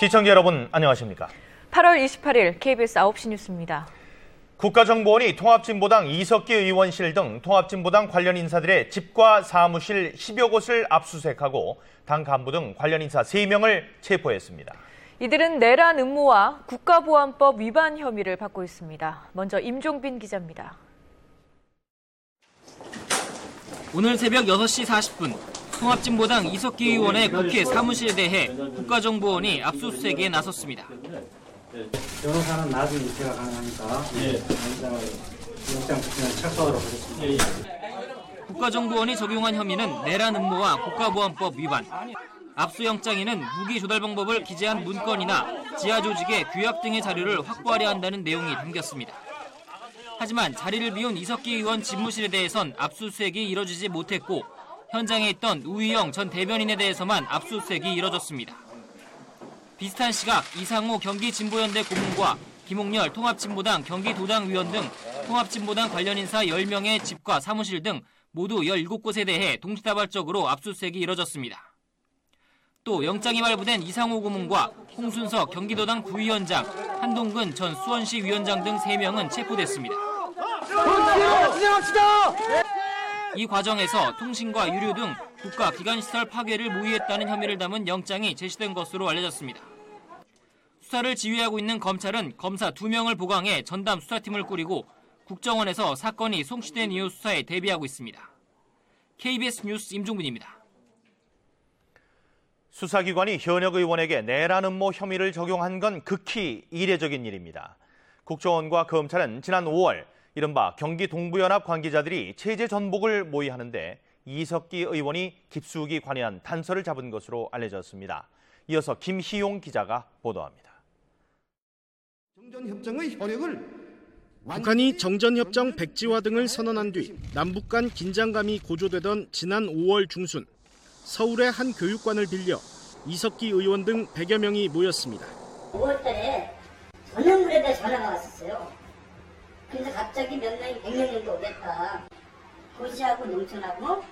시청자 여러분 안녕하십니까? 8월 28일 KBS 9시 뉴스입니다. 국가정보원이 통합진보당 이석기 의원실 등 통합진보당 관련 인사들의 집과 사무실 10여 곳을 압수수색하고 당 간부 등 관련 인사 3명을 체포했습니다. 이들은 내란 음모와 국가보안법 위반 혐의를 받고 있습니다. 먼저 임종빈 기자입니다. 오늘 새벽 6시 40분 통합진보당 이석기 의원의 국회 사무실에 대해 국가정보원이 압수수색에 나섰습니다. 변호사는 나중에 제가 가능하니까 예. 영장 부팅을 착수하도록 하겠습니다. 국가정보원이 적용한 혐의는 내란 음모와 국가보안법 위반, 압수영장에는 무기 조달 방법을 기재한 문건이나 지하 조직의 규약 등의 자료를 확보하려 한다는 내용이 담겼습니다. 하지만 자리를 비운 이석기 의원 집무실에 대해선 압수수색이 이뤄지지 못했고 현장에 있던 우희영 전 대변인에 대해서만 압수수색이 이뤄졌습니다. 비슷한 시각 이상호 경기진보연대 고문과 김홍열 통합진보당 경기도당 위원 등 통합진보당 관련 인사 10명의 집과 사무실 등 모두 17곳에 대해 동시다발적으로 압수수색이 이뤄졌습니다. 또 영장이 발부된 이상호 고문과 홍순석 경기도당 부위원장, 한동근 전 수원시 위원장 등 3명은 체포됐습니다. 이 과정에서 통신과 유류 등 국가 기관시설 파괴를 모의했다는 혐의를 담은 영장이 제시된 것으로 알려졌습니다. 수사를 지휘하고 있는 검찰은 검사 2명을 보강해 전담 수사팀을 꾸리고 국정원에서 사건이 송치된 이후 수사에 대비하고 있습니다. KBS 뉴스 임종빈입니다. 수사기관이 현역 의원에게 내란 음모 혐의를 적용한 건 극히 이례적인 일입니다. 국정원과 검찰은 지난 5월 이른바 경기 동부연합 관계자들이 체제 전복을 모의하는데 이석기 의원이 깊숙이 관여한 단서를 잡은 것으로 알려졌습니다. 이어서 김희용 기자가 보도합니다. 정전협정의 효력을 북한이 정전협정 백지화 등을 선언한 뒤 남북 간 긴장감이 고조되던 지난 5월 중순 서울의 한 교육관을 빌려 이석기 의원 등 100여 명이 모였습니다. 5월달에 전현무에다 전화가 왔었어요. 그래서 갑자기 몇 명이 100명 정도 오겠다. 고시하고 농촌하고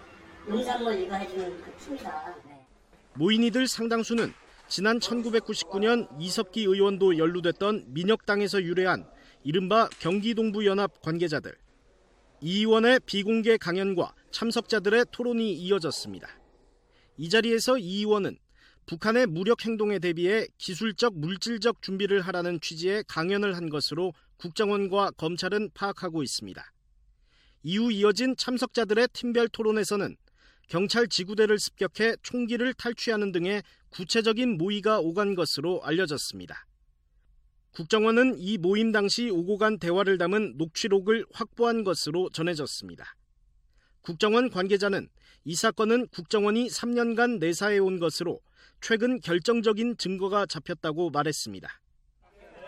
농산물 이거 해주는 그 춤이다. 네. 모인 이들 상당수는 지난 1999년 이석기 의원도 연루됐던 민혁당에서 유래한 이른바 경기동부연합 관계자들. 이 의원의 비공개 강연과 참석자들의 토론이 이어졌습니다. 이 자리에서 이 의원은 북한의 무력 행동에 대비해 기술적 물질적 준비를 하라는 취지의 강연을 한 것으로 국정원과 검찰은 파악하고 있습니다. 이후 이어진 참석자들의 팀별 토론에서는 경찰 지구대를 습격해 총기를 탈취하는 등의 구체적인 모의가 오간 것으로 알려졌습니다. 국정원은 이 모임 당시 오고 간 대화를 담은 녹취록을 확보한 것으로 전해졌습니다. 국정원 관계자는 이 사건은 국정원이 3년간 내사해 온 것으로 최근 결정적인 증거가 잡혔다고 말했습니다.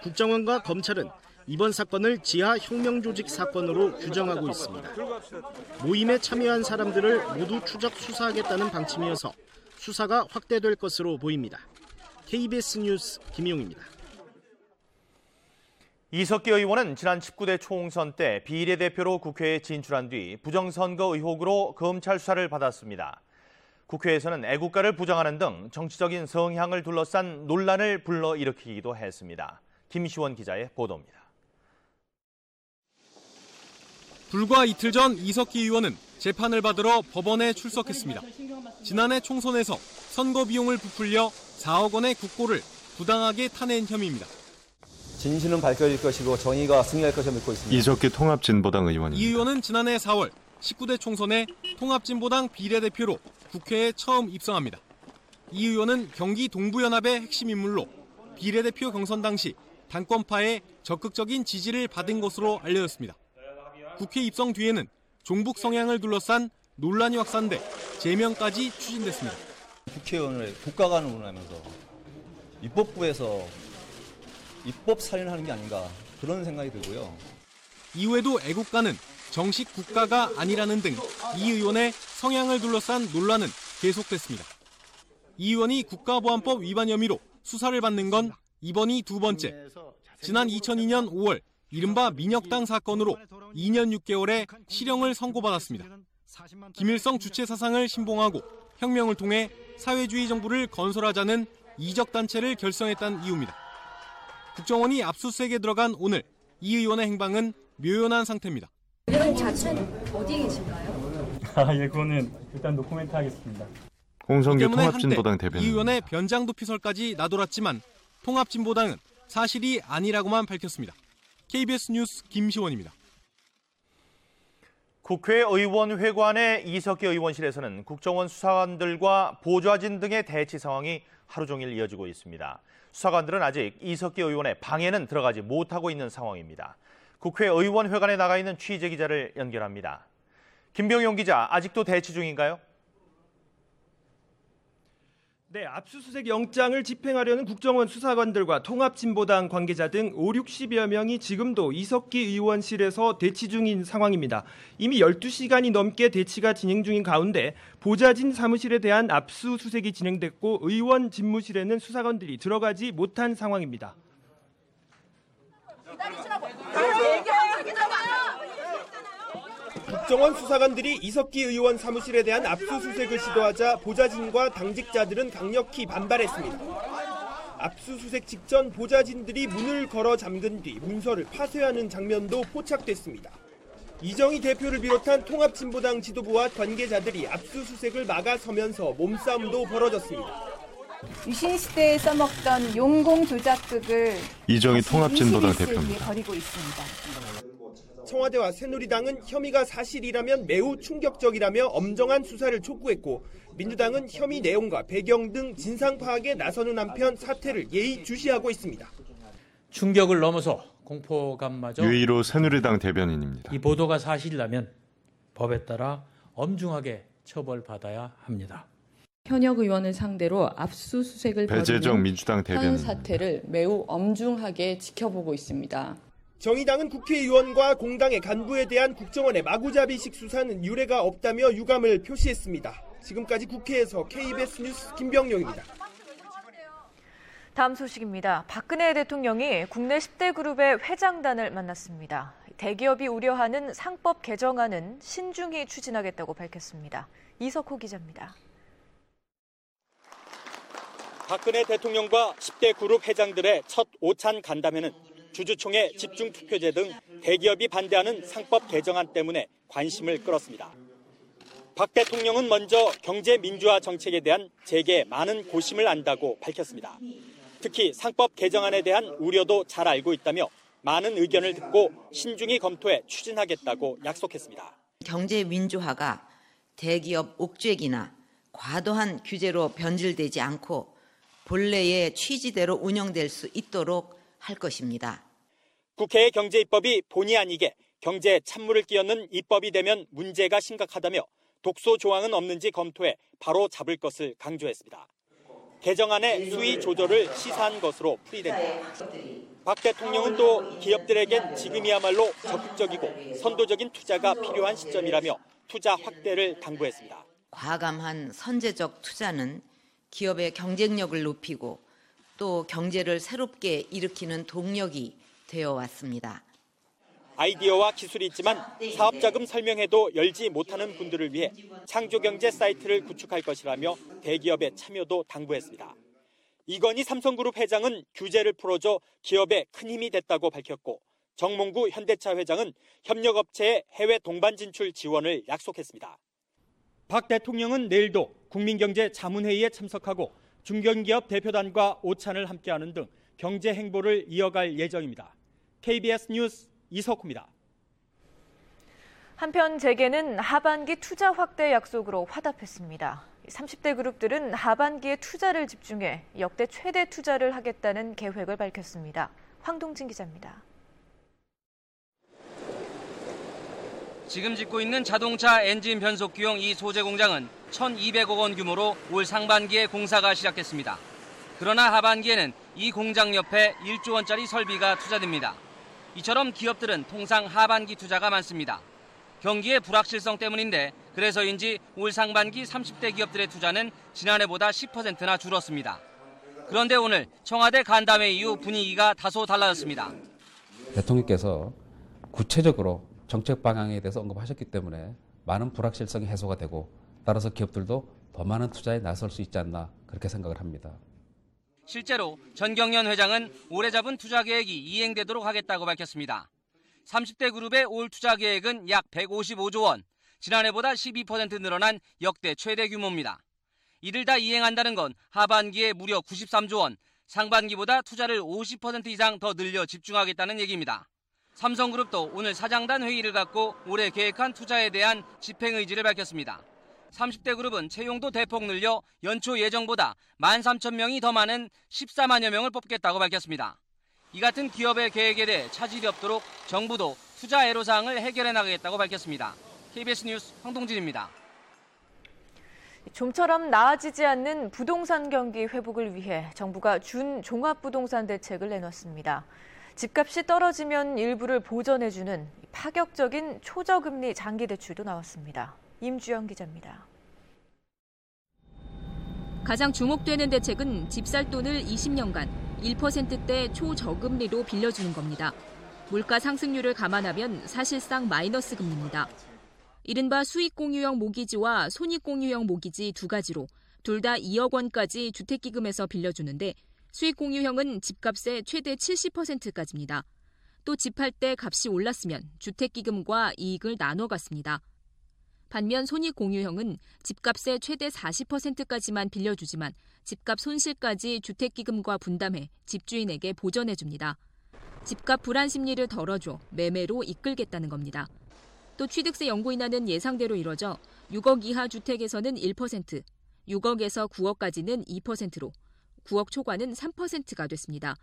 국정원과 검찰은 이번 사건을 지하 혁명 조직 사건으로 규정하고 있습니다. 모임에 참여한 사람들을 모두 추적 수사하겠다는 방침이어서 수사가 확대될 것으로 보입니다. KBS 뉴스 김용입니다. 이석기 의원은 지난 19대 총선 때 비례대표로 국회에 진출한 뒤 부정선거 의혹으로 검찰 수사를 받았습니다. 국회에서는 애국가를 부정하는 등 정치적인 성향을 둘러싼 논란을 불러일으키기도 했습니다. 김시원 기자의 보도입니다. 불과 이틀 전 이석기 의원은 재판을 받으러 법원에 출석했습니다. 지난해 총선에서 선거 비용을 부풀려 4억 원의 국고를 부당하게 타낸 혐의입니다. 진실은 밝혀질 것이고 정의가 승리할 것을 믿고 있습니다. 이석기 통합진보당 의원입니다. 이 의원은 지난해 4월 19대 총선에 통합진보당 비례대표로 국회에 처음 입성합니다. 이 의원은 경기 동부연합의 핵심 인물로 비례대표 경선 당시 당권파의 적극적인 지지를 받은 것으로 알려졌습니다. 국회 입성 뒤에는 종북 성향을 둘러싼 논란이 확산돼 제명까지 추진됐습니다. 국회의원을 국가관을 운운하면서 입법부에서 입법 살인하는 게 아닌가 그런 생각이 들고요. 이후에도 애국가는 정식 국가가 아니라는 등 이 의원의 성향을 둘러싼 논란은 계속됐습니다. 이 의원이 국가보안법 위반 혐의로 수사를 받는 건 이번이 두 번째. 지난 2002년 5월 이른바 민혁당 사건으로 2년 6개월의 실형을 선고받았습니다. 김일성 주체 사상을 신봉하고 혁명을 통해 사회주의 정부를 건설하자는 이적 단체를 결성했다는 이유입니다. 국정원이 압수수색에 들어간 오늘 이 의원의 행방은 묘연한 상태입니다. 의원 자체는 어디에 계신가요? 아, 예, 그거는 일단 노코멘트 하겠습니다. 홍성규 통합진보당 대변인 이 의원의 변장 도 피설까지 나돌았지만 통합진보당은 사실이 아니라고만 밝혔습니다. KBS 뉴스 김시원입니다. 국회의원회관의 이석기 의원실에서는 국정원 수사관들과 보좌진 등의 대치 상황이 하루 종일 이어지고 있습니다. 수사관들은 아직 이석기 의원의 방에는 들어가지 못하고 있는 상황입니다. 국회의원회관에 나가 있는 취재 기자를 연결합니다. 김병용 기자, 아직도 대치 중인가요? 네, 압수수색 영장을 집행하려는 국정원 수사관들과 통합진보당 관계자 등 5, 60여 명이 지금도 이석기 의원실에서 대치 중인 상황입니다. 이미 12시간이 넘게 대치가 진행 중인 가운데 보좌진 사무실에 대한 압수수색이 진행됐고 의원 집무실에는 수사관들이 들어가지 못한 상황입니다. 국정원 수사관들이 이석기 의원 사무실에 대한 압수수색을 시도하자 보좌진과 당직자들은 강력히 반발했습니다. 압수수색 직전 보좌진들이 문을 걸어 잠근 뒤 문서를 파쇄하는 장면도 포착됐습니다. 이정희 대표를 비롯한 통합진보당 지도부와 관계자들이 압수수색을 막아서면서 몸싸움도 벌어졌습니다. 유신 시대에 써먹던 용공 조작극을 이정희 통합진보당 21세기에 대표입니다. 벌이고 있습니다. 청와대와 새누리당은 혐의가 사실이라면 매우 충격적이라며 엄정한 수사를 촉구했고 민주당은 혐의 내용과 배경 등 진상 파악에 나서는 한편 사태를 예의주시하고 있습니다. 충격을 넘어서 공포감마저 유일호 새누리당 대변인입니다. 이 보도가 사실이라면 법에 따라 엄중하게 처벌받아야 합니다. 현역 의원을 상대로 압수수색을 배재정 민주당 현 대변인입니다. 사태를 매우 엄중하게 지켜보고 있습니다. 정의당은 국회의원과 공당의 간부에 대한 국정원의 마구잡이식 수사는 유례가 없다며 유감을 표시했습니다. 지금까지 국회에서 KBS 뉴스 김병용입니다. 다음 소식입니다. 박근혜 대통령이 국내 10대 그룹의 회장단을 만났습니다. 대기업이 우려하는 상법 개정안은 신중히 추진하겠다고 밝혔습니다. 이석호 기자입니다. 박근혜 대통령과 10대 그룹 회장들의 첫 오찬 간담회는 주주총회 집중투표제 등 대기업이 반대하는 상법 개정안 때문에 관심을 끌었습니다. 박 대통령은 먼저 경제 민주화 정책에 대한 제게 많은 고심을 안다고 밝혔습니다. 특히 상법 개정안에 대한 우려도 잘 알고 있다며 많은 의견을 듣고 신중히 검토해 추진하겠다고 약속했습니다. 경제 민주화가 대기업 옥죄기나 과도한 규제로 변질되지 않고 본래의 취지대로 운영될 수 있도록 할 것입니다. 국회의 경제 입법이 본의 아니게 경제에 찬물을 끼얹는 입법이 되면 문제가 심각하다며 독소 조항은 없는지 검토해 바로 잡을 것을 강조했습니다. 개정안의 수위 조절을 시사한 것으로 풀이됩니다. 박 대통령은 또 기업들에겐 지금이야말로 적극적이고 선도적인 투자가 필요한 시점이라며 투자 확대를 당부했습니다. 과감한 선제적 투자는 기업의 경쟁력을 높이고 또 경제를 새롭게 일으키는 동력이 되어 왔습니다. 아이디어와 기술이 있지만 사업 자금 설명회도 열지 못하는 분들을 위해 창조 경제 사이트를 구축할 것이라며 대기업의 참여도 당부했습니다. 이건희 삼성그룹 회장은 규제를 풀어줘 기업에 큰 힘이 됐다고 밝혔고 정몽구 현대차 회장은 협력업체의 해외 동반 진출 지원을 약속했습니다. 박 대통령은 내일도 국민경제 자문회의에 참석하고 중견기업 대표단과 오찬을 함께하는 등 경제 행보를 이어갈 예정입니다. KBS 뉴스 이석호입니다. 한편 재계는 하반기 투자 확대 약속으로 화답했습니다. 30대 그룹들은 하반기에 투자를 집중해 역대 최대 투자를 하겠다는 계획을 밝혔습니다. 황동진 기자입니다. 지금 짓고 있는 자동차 엔진 변속기용 이 소재 공장은 1,200억 원 규모로 올 상반기에 공사가 시작됐습니다. 그러나 하반기에는 이 공장 옆에 1조 원짜리 설비가 투자됩니다. 이처럼 기업들은 통상 하반기 투자가 많습니다. 경기의 불확실성 때문인데 그래서인지 올 상반기 30대 기업들의 투자는 지난해보다 10%나 줄었습니다. 그런데 오늘 청와대 간담회 이후 분위기가 다소 달라졌습니다. 대통령께서 구체적으로 정책 방향에 대해서 언급하셨기 때문에 많은 불확실성이 해소가 되고 따라서 기업들도 더 많은 투자에 나설 수 있지 않나 그렇게 생각을 합니다. 실제로 전경련 회장은 올해 잡은 투자 계획이 이행되도록 하겠다고 밝혔습니다. 30대 그룹의 올 투자 계획은 약 155조 원, 지난해보다 12% 늘어난 역대 최대 규모입니다. 이를 다 이행한다는 건 하반기에 무려 93조 원, 상반기보다 투자를 50% 이상 더 늘려 집중하겠다는 얘기입니다. 삼성그룹도 오늘 사장단 회의를 갖고 올해 계획한 투자에 대한 집행 의지를 밝혔습니다. 30대 그룹은 채용도 대폭 늘려 연초 예정보다 13,000명이 더 많은 14만여 명을 뽑겠다고 밝혔습니다. 이 같은 기업의 계획에 대해 차질이 없도록 정부도 투자 애로사항을 해결해 나가겠다고 밝혔습니다. KBS 뉴스 황동진입니다. 좀처럼 나아지지 않는 부동산 경기 회복을 위해 정부가 준 종합부동산 대책을 내놨습니다. 집값이 떨어지면 일부를 보전해주는 파격적인 초저금리 장기 대출도 나왔습니다. 임주영 기자입니다. 가장 주목되는 대책은 집살 돈을 20년간 1%대 초저금리로 빌려주는 겁니다. 물가 상승률을 감안하면 사실상 마이너스 금리입니다. 이른바 수익공유형 모기지와 손익공유형 모기지 두 가지로 둘 다 2억 원까지 주택기금에서 빌려주는데 수익 공유형은 집값의 최대 70%까지입니다. 또 집할 때 값이 올랐으면 주택기금과 이익을 나눠 갔습니다. 반면 손익 공유형은 집값의 최대 40%까지만 빌려주지만 집값 손실까지 주택기금과 분담해 집주인에게 보전해 줍니다. 집값 불안 심리를 덜어줘 매매로 이끌겠다는 겁니다. 또 취득세 연구 인하는 예상대로 이뤄져 6억 이하 주택에서는 1%, 6억에서 9억까지는 2%로 9억 초과는 3%가 됐습니다.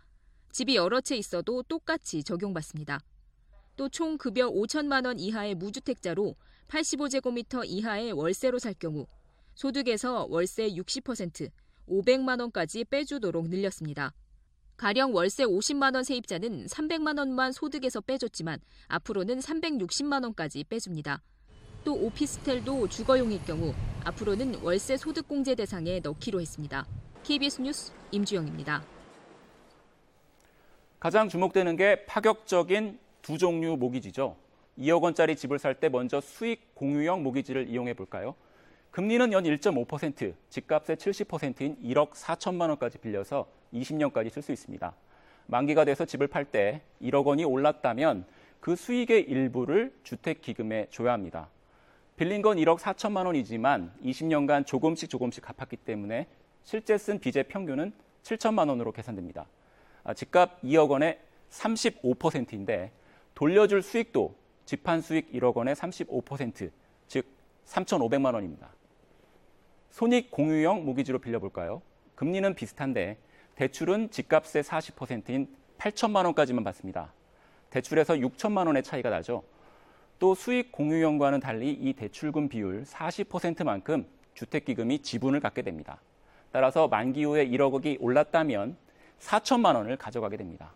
집이 여러 채 있어도 똑같이 적용받습니다. 또 총 급여 5천만 원 이하의 무주택자로 85제곱미터 이하의 월세로 살 경우 소득에서 월세 60%, 500만 원까지 빼주도록 늘렸습니다. 가령 월세 50만 원 세입자는 300만 원만 소득에서 빼줬지만 앞으로는 360만 원까지 빼줍니다. 또 오피스텔도 주거용일 경우 앞으로는 월세 소득공제 대상에 넣기로 했습니다. KBS 뉴스 임주영입니다. 가장 주목되는 게 파격적인 두 종류 모기지죠. 2억 원짜리 집을 살 때 먼저 수익 공유형 모기지를 이용해 볼까요? 금리는 연 1.5%, 집값의 70%인 1억 4천만 원까지 빌려서 20년까지 쓸 수 있습니다. 만기가 돼서 집을 팔 때 1억 원이 올랐다면 그 수익의 일부를 주택기금에 줘야 합니다. 빌린 건 1억 4천만 원이지만 20년간 조금씩 조금씩 갚았기 때문에 실제 쓴 빚의 평균은 7천만 원으로 계산됩니다. 아, 집값 2억 원에 35%인데 돌려줄 수익도 집한 수익 1억 원에 35%, 즉 3,500만 원입니다. 손익 공유형 모기지로 빌려볼까요? 금리는 비슷한데 대출은 집값의 40%인 8천만 원까지만 받습니다. 대출에서 6천만 원의 차이가 나죠. 또 수익 공유형과는 달리 이 대출금 비율 40%만큼 주택기금이 지분을 갖게 됩니다. 따라서 만기 후에 1억 원이 올랐다면 4천만 원을 가져가게 됩니다.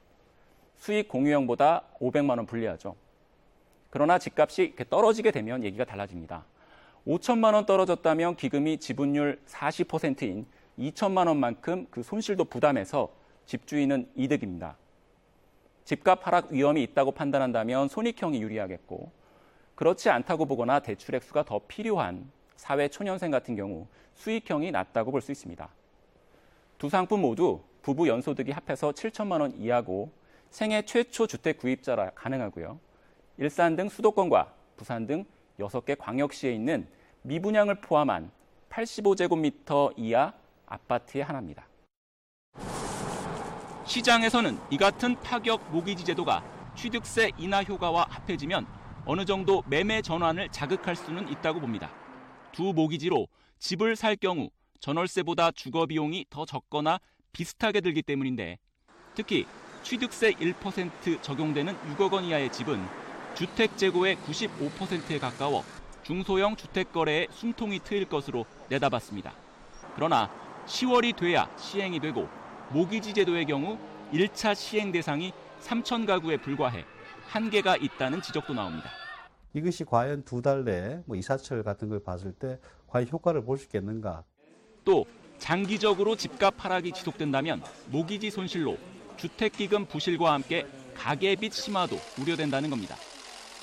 수익 공유형보다 500만 원 불리하죠. 그러나 집값이 떨어지게 되면 얘기가 달라집니다. 5천만 원 떨어졌다면 기금이 지분율 40%인 2천만 원만큼 그 손실도 부담해서 집주인은 이득입니다. 집값 하락 위험이 있다고 판단한다면 손익형이 유리하겠고 그렇지 않다고 보거나 대출 액수가 더 필요한 사회 초년생 같은 경우 수익형이 낮다고 볼 수 있습니다. 두 상품 모두 부부 연소득이 합해서 7천만 원 이하고 생애 최초 주택 구입자라 가능하고요. 일산 등 수도권과 부산 등 6개 광역시에 있는 미분양을 포함한 85제곱미터 이하 아파트의 하나입니다. 시장에서는 이 같은 파격 모기지 제도가 취득세 인하 효과와 합해지면 어느 정도 매매 전환을 자극할 수는 있다고 봅니다. 두 모기지로 집을 살 경우 전월세보다 주거 비용이 더 적거나 비슷하게 들기 때문인데 특히 취득세 1% 적용되는 6억 원 이하의 집은 주택 재고의 95%에 가까워 중소형 주택 거래에 숨통이 트일 것으로 내다봤습니다. 그러나 10월이 돼야 시행이 되고 모기지 제도의 경우 1차 시행 대상이 3천 가구에 불과해 한계가 있다는 지적도 나옵니다. 이것이 과연 두 달 내에 뭐 이사철 같은 걸 봤을 때 과연 효과를 볼 수 있겠는가? 또 장기적으로 집값 하락이 지속된다면 모기지 손실로 주택기금 부실과 함께 가계빚 심화도 우려된다는 겁니다.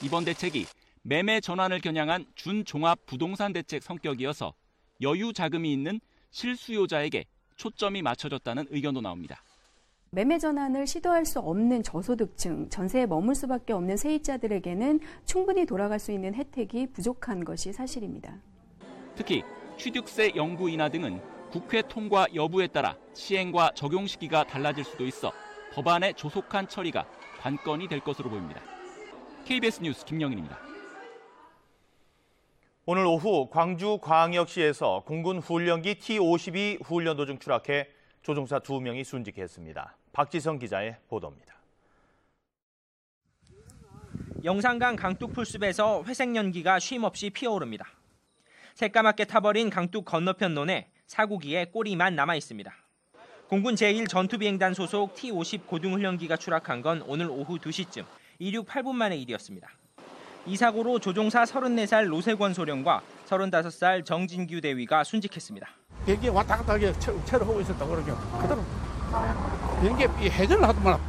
이번 대책이 매매 전환을 겨냥한 준종합 부동산 대책 성격이어서 여유 자금이 있는 실수요자에게 초점이 맞춰졌다는 의견도 나옵니다. 매매 전환을 시도할 수 없는 저소득층, 전세에 머물 수밖에 없는 세입자들에게는 충분히 돌아갈 수 있는 혜택이 부족한 것이 사실입니다. 특히 취득세 영구 인하 등은 국회 통과 여부에 따라 시행과 적용 시기가 달라질 수도 있어 법안의 조속한 처리가 관건이 될 것으로 보입니다. KBS 뉴스 김영인입니다. 오늘 오후 광주 광역시에서 공군 훈련기 T-52 훈련 도중 추락해 조종사 2명이 순직했습니다. 박지성 기자의 보도입니다. 영산강 강둑 풀숲에서 회색 연기가 쉼없이 피어오릅니다. 새까맣게 타버린 강둑 건너편 논에 사고기에 꼬리만 남아 있습니다. 공군 제1전투비행단 소속 T-50 고등훈련기가 추락한 건 오늘 오후 2시쯤 이륙 8분 만의 일이었습니다. 이 사고로 조종사 34살 노세권 소령과 35살 정진규 대위가 순직했습니다. 비행기 왔다 갔다 하게 체를 하고 있었다고 그러죠. 그대로 비행기 회전을 하더만.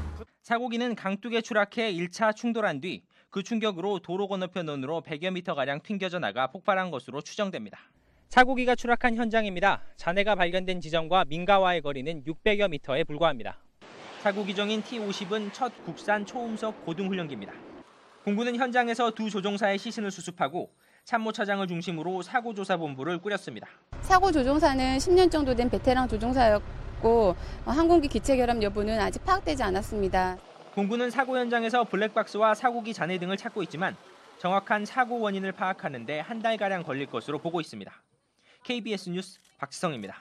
사고기는 강둑에 추락해 1차 충돌한 뒤 그 충격으로 도로 건너편으로 100여 미터 가량 튕겨져 나가 폭발한 것으로 추정됩니다. 사고기가 추락한 현장입니다. 잔해가 발견된 지점과 민가와의 거리는 600여 미터에 불과합니다. 사고 기종인 T-50은 첫 국산 초음속 고등훈련기입니다. 공군은 현장에서 두 조종사의 시신을 수습하고 참모차장을 중심으로 사고조사본부를 꾸렸습니다. 사고 조종사는 10년 정도 된 베테랑 조종사였고 항공기 기체 결함 여부는 아직 파악되지 않았습니다. 공군은 사고 현장에서 블랙박스와 사고기 잔해 등을 찾고 있지만 정확한 사고 원인을 파악하는 데 한 달가량 걸릴 것으로 보고 있습니다. KBS 뉴스 박지성입니다.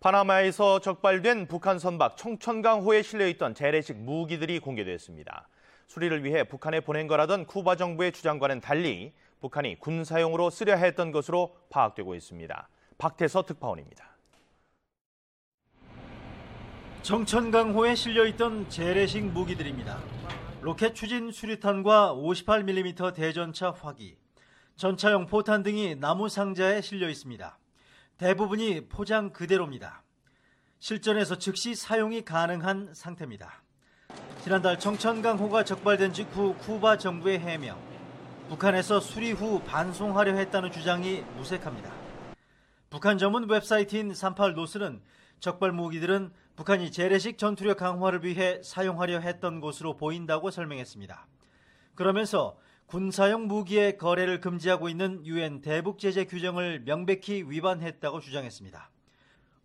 파나마에서 적발된 북한 선박 청천강호에 실려 있던 재래식 무기들이 공개됐습니다. 수리를 위해 북한에 보낸 거라던 쿠바 정부의 주장과는 달리 북한이 군사용으로 쓰려 했던 것으로 파악되고 있습니다. 박태서 특파원입니다. 청천강호에 실려있던 재래식 무기들입니다. 로켓 추진 수류탄과 58mm 대전차 화기, 전차용 포탄 등이 나무 상자에 실려 있습니다. 대부분이 포장 그대로입니다. 실전에서 즉시 사용이 가능한 상태입니다. 지난달 청천강호가 적발된 직후 쿠바 정부의 해명, 북한에서 수리 후 반송하려 했다는 주장이 무색합니다. 북한 전문 웹사이트인 38노스는 적발 무기들은 북한이 재래식 전투력 강화를 위해 사용하려 했던 것으로 보인다고 설명했습니다. 그러면서 군사용 무기의 거래를 금지하고 있는 유엔 대북 제재 규정을 명백히 위반했다고 주장했습니다.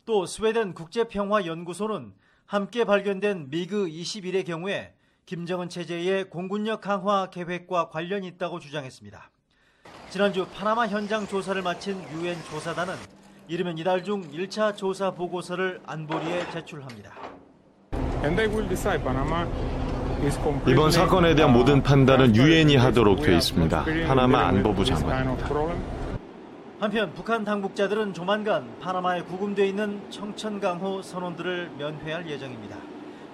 또 스웨덴 국제평화연구소는 함께 발견된 미그 21의 경우에 김정은 체제의 공군력 강화 계획과 관련이 있다고 주장했습니다. 지난주 파나마 현장 조사를 마친 유엔 조사단은 이르면 이달 중 1차 조사 보고서를 안보리에 제출합니다. 이번 사건에 대한 모든 판단은 유엔이 하도록 돼 있습니다. 파나마 안보부 장관입니다. 한편 북한 당국자들은 조만간 파나마에 구금되어 있는 청천강호 선원들을 면회할 예정입니다.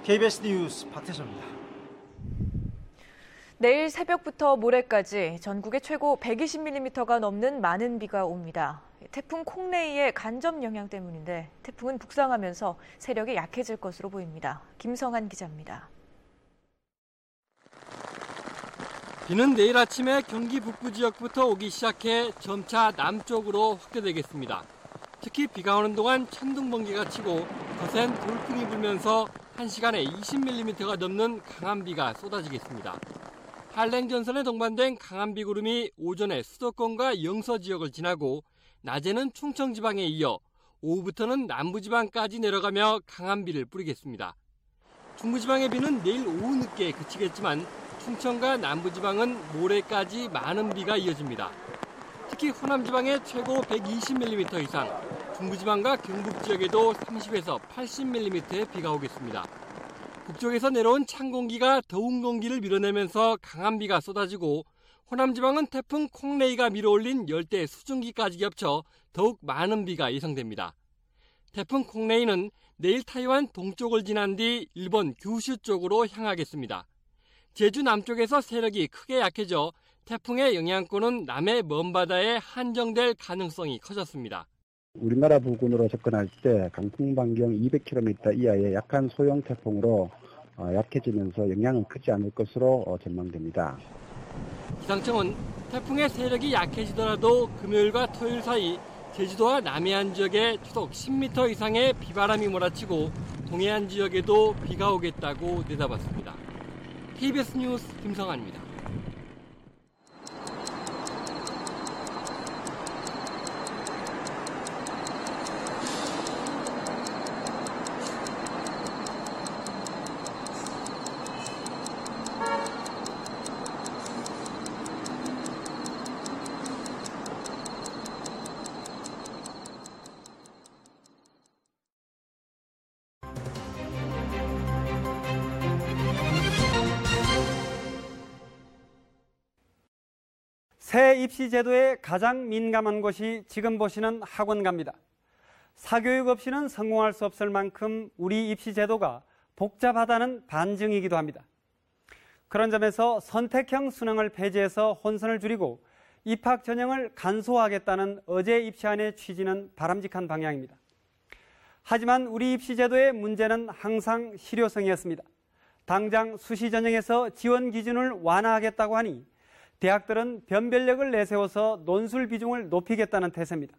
KBS 뉴스 박태서입니다. 내일 새벽부터 모레까지 전국에 최고 120mm가 넘는 많은 비가 옵니다. 태풍 콩레이의 간접 영향 때문인데 태풍은 북상하면서 세력이 약해질 것으로 보입니다. 김성한 기자입니다. 비는 내일 아침에 경기 북부 지역부터 오기 시작해 점차 남쪽으로 확대되겠습니다. 특히 비가 오는 동안 천둥 번개가 치고 거센 돌풍이 불면서 1시간에 20mm가 넘는 강한 비가 쏟아지겠습니다. 한랭 전선에 동반된 강한 비구름이 오전에 수도권과 영서 지역을 지나고 낮에는 충청 지방에 이어 오후부터는 남부 지방까지 내려가며 강한 비를 뿌리겠습니다. 중부 지방의 비는 내일 오후 늦게 그치겠지만 충청과 남부지방은 모레까지 많은 비가 이어집니다. 특히 호남지방에 최고 120mm 이상, 중부지방과 경북 지역에도 30에서 80mm의 비가 오겠습니다. 북쪽에서 내려온 찬 공기가 더운 공기를 밀어내면서 강한 비가 쏟아지고 호남지방은 태풍 콩레이가 밀어올린 열대 수증기까지 겹쳐 더욱 많은 비가 예상됩니다. 태풍 콩레이는 내일 타이완 동쪽을 지난 뒤 일본 규슈 쪽으로 향하겠습니다. 제주 남쪽에서 세력이 크게 약해져 태풍의 영향권은 남해 먼바다에 한정될 가능성이 커졌습니다. 우리나라 부근으로 접근할 때 강풍 반경 200km 이하의 약한 소형 태풍으로 약해지면서 영향은 크지 않을 것으로 전망됩니다. 기상청은 태풍의 세력이 약해지더라도 금요일과 토요일 사이 제주도와 남해안 지역에 초속 10m 이상의 비바람이 몰아치고 동해안 지역에도 비가 오겠다고 내다봤습니다. KBS 뉴스 김성환입니다. 입시 제도에 가장 민감한 곳이 지금 보시는 학원가입니다. 사교육 없이는 성공할 수 없을 만큼 우리 입시 제도가 복잡하다는 반증이기도 합니다. 그런 점에서 선택형 수능을 폐지해서 혼선을 줄이고 입학 전형을 간소화하겠다는 어제 입시안의 취지는 바람직한 방향입니다. 하지만 우리 입시 제도의 문제는 항상 실효성이었습니다. 당장 수시 전형에서 지원 기준을 완화하겠다고 하니 대학들은 변별력을 내세워서 논술 비중을 높이겠다는 태세입니다.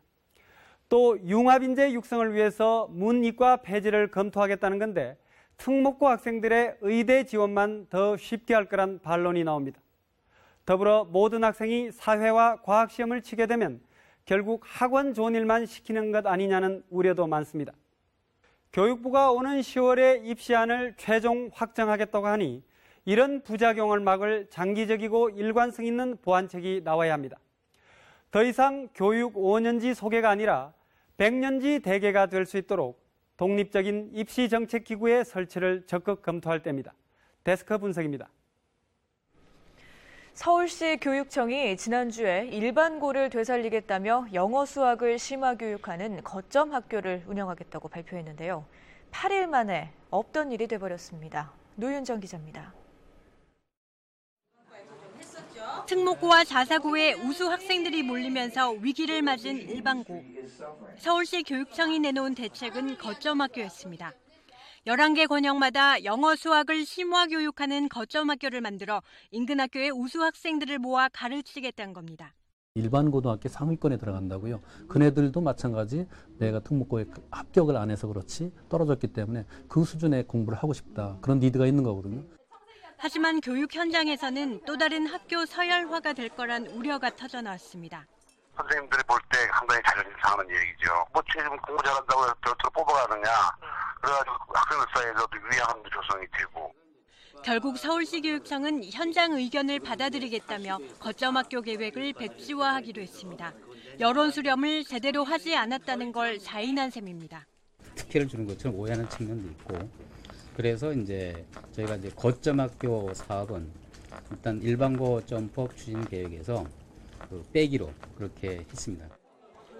또 융합인재 육성을 위해서 문이과 폐지를 검토하겠다는 건데 특목고 학생들의 의대 지원만 더 쉽게 할 거란 반론이 나옵니다. 더불어 모든 학생이 사회와 과학 시험을 치게 되면 결국 학원 좋은 일만 시키는 것 아니냐는 우려도 많습니다. 교육부가 오는 10월에 입시안을 최종 확정하겠다고 하니 이런 부작용을 막을 장기적이고 일관성 있는 보완책이 나와야 합니다. 더 이상 교육 5년지 소개가 아니라 100년지 대계가 될 수 있도록 독립적인 입시 정책 기구의 설치를 적극 검토할 때입니다. 데스크 분석입니다. 서울시 교육청이 지난주에 일반고를 되살리겠다며 영어 수학을 심화 교육하는 거점 학교를 운영하겠다고 발표했는데요. 8일 만에 없던 일이 돼버렸습니다. 노윤정 기자입니다. 특목고와 자사고에 우수 학생들이 몰리면서 위기를 맞은 일반고. 서울시 교육청이 내놓은 대책은 거점 학교였습니다. 11개 권역마다 영어 수학을 심화 교육하는 거점 학교를 만들어 인근 학교의 우수 학생들을 모아 가르치겠다는 겁니다. 일반 고등학교 상위권에 들어간다고요. 그네들도 마찬가지 내가 특목고에 합격을 안 해서 그렇지 떨어졌기 때문에 그 수준의 공부를 하고 싶다. 그런 니드가 있는 거거든요. 하지만 교육 현장에서는 또 다른 학교 서열화가 될 거란 우려가 터져 나왔습니다. 선생님들이 볼 때 상당히 자존심 상하는 얘기죠. 뭐 지금 공부 잘한다고 별도로 뽑아가느냐. 그래가지고 학생들 사이에서도 위화감도 조성이 되고. 결국 서울시 교육청은 현장 의견을 받아들이겠다며 거점 학교 계획을 백지화하기로 했습니다. 여론 수렴을 제대로 하지 않았다는 걸 자인한 셈입니다. 특혜를 주는 것처럼 오해하는 측면도 있고 그래서 이제 저희가 이제 거점 학교 사업은 일단 일반고 점법 추진 계획에서 그 빼기로 그렇게 했습니다.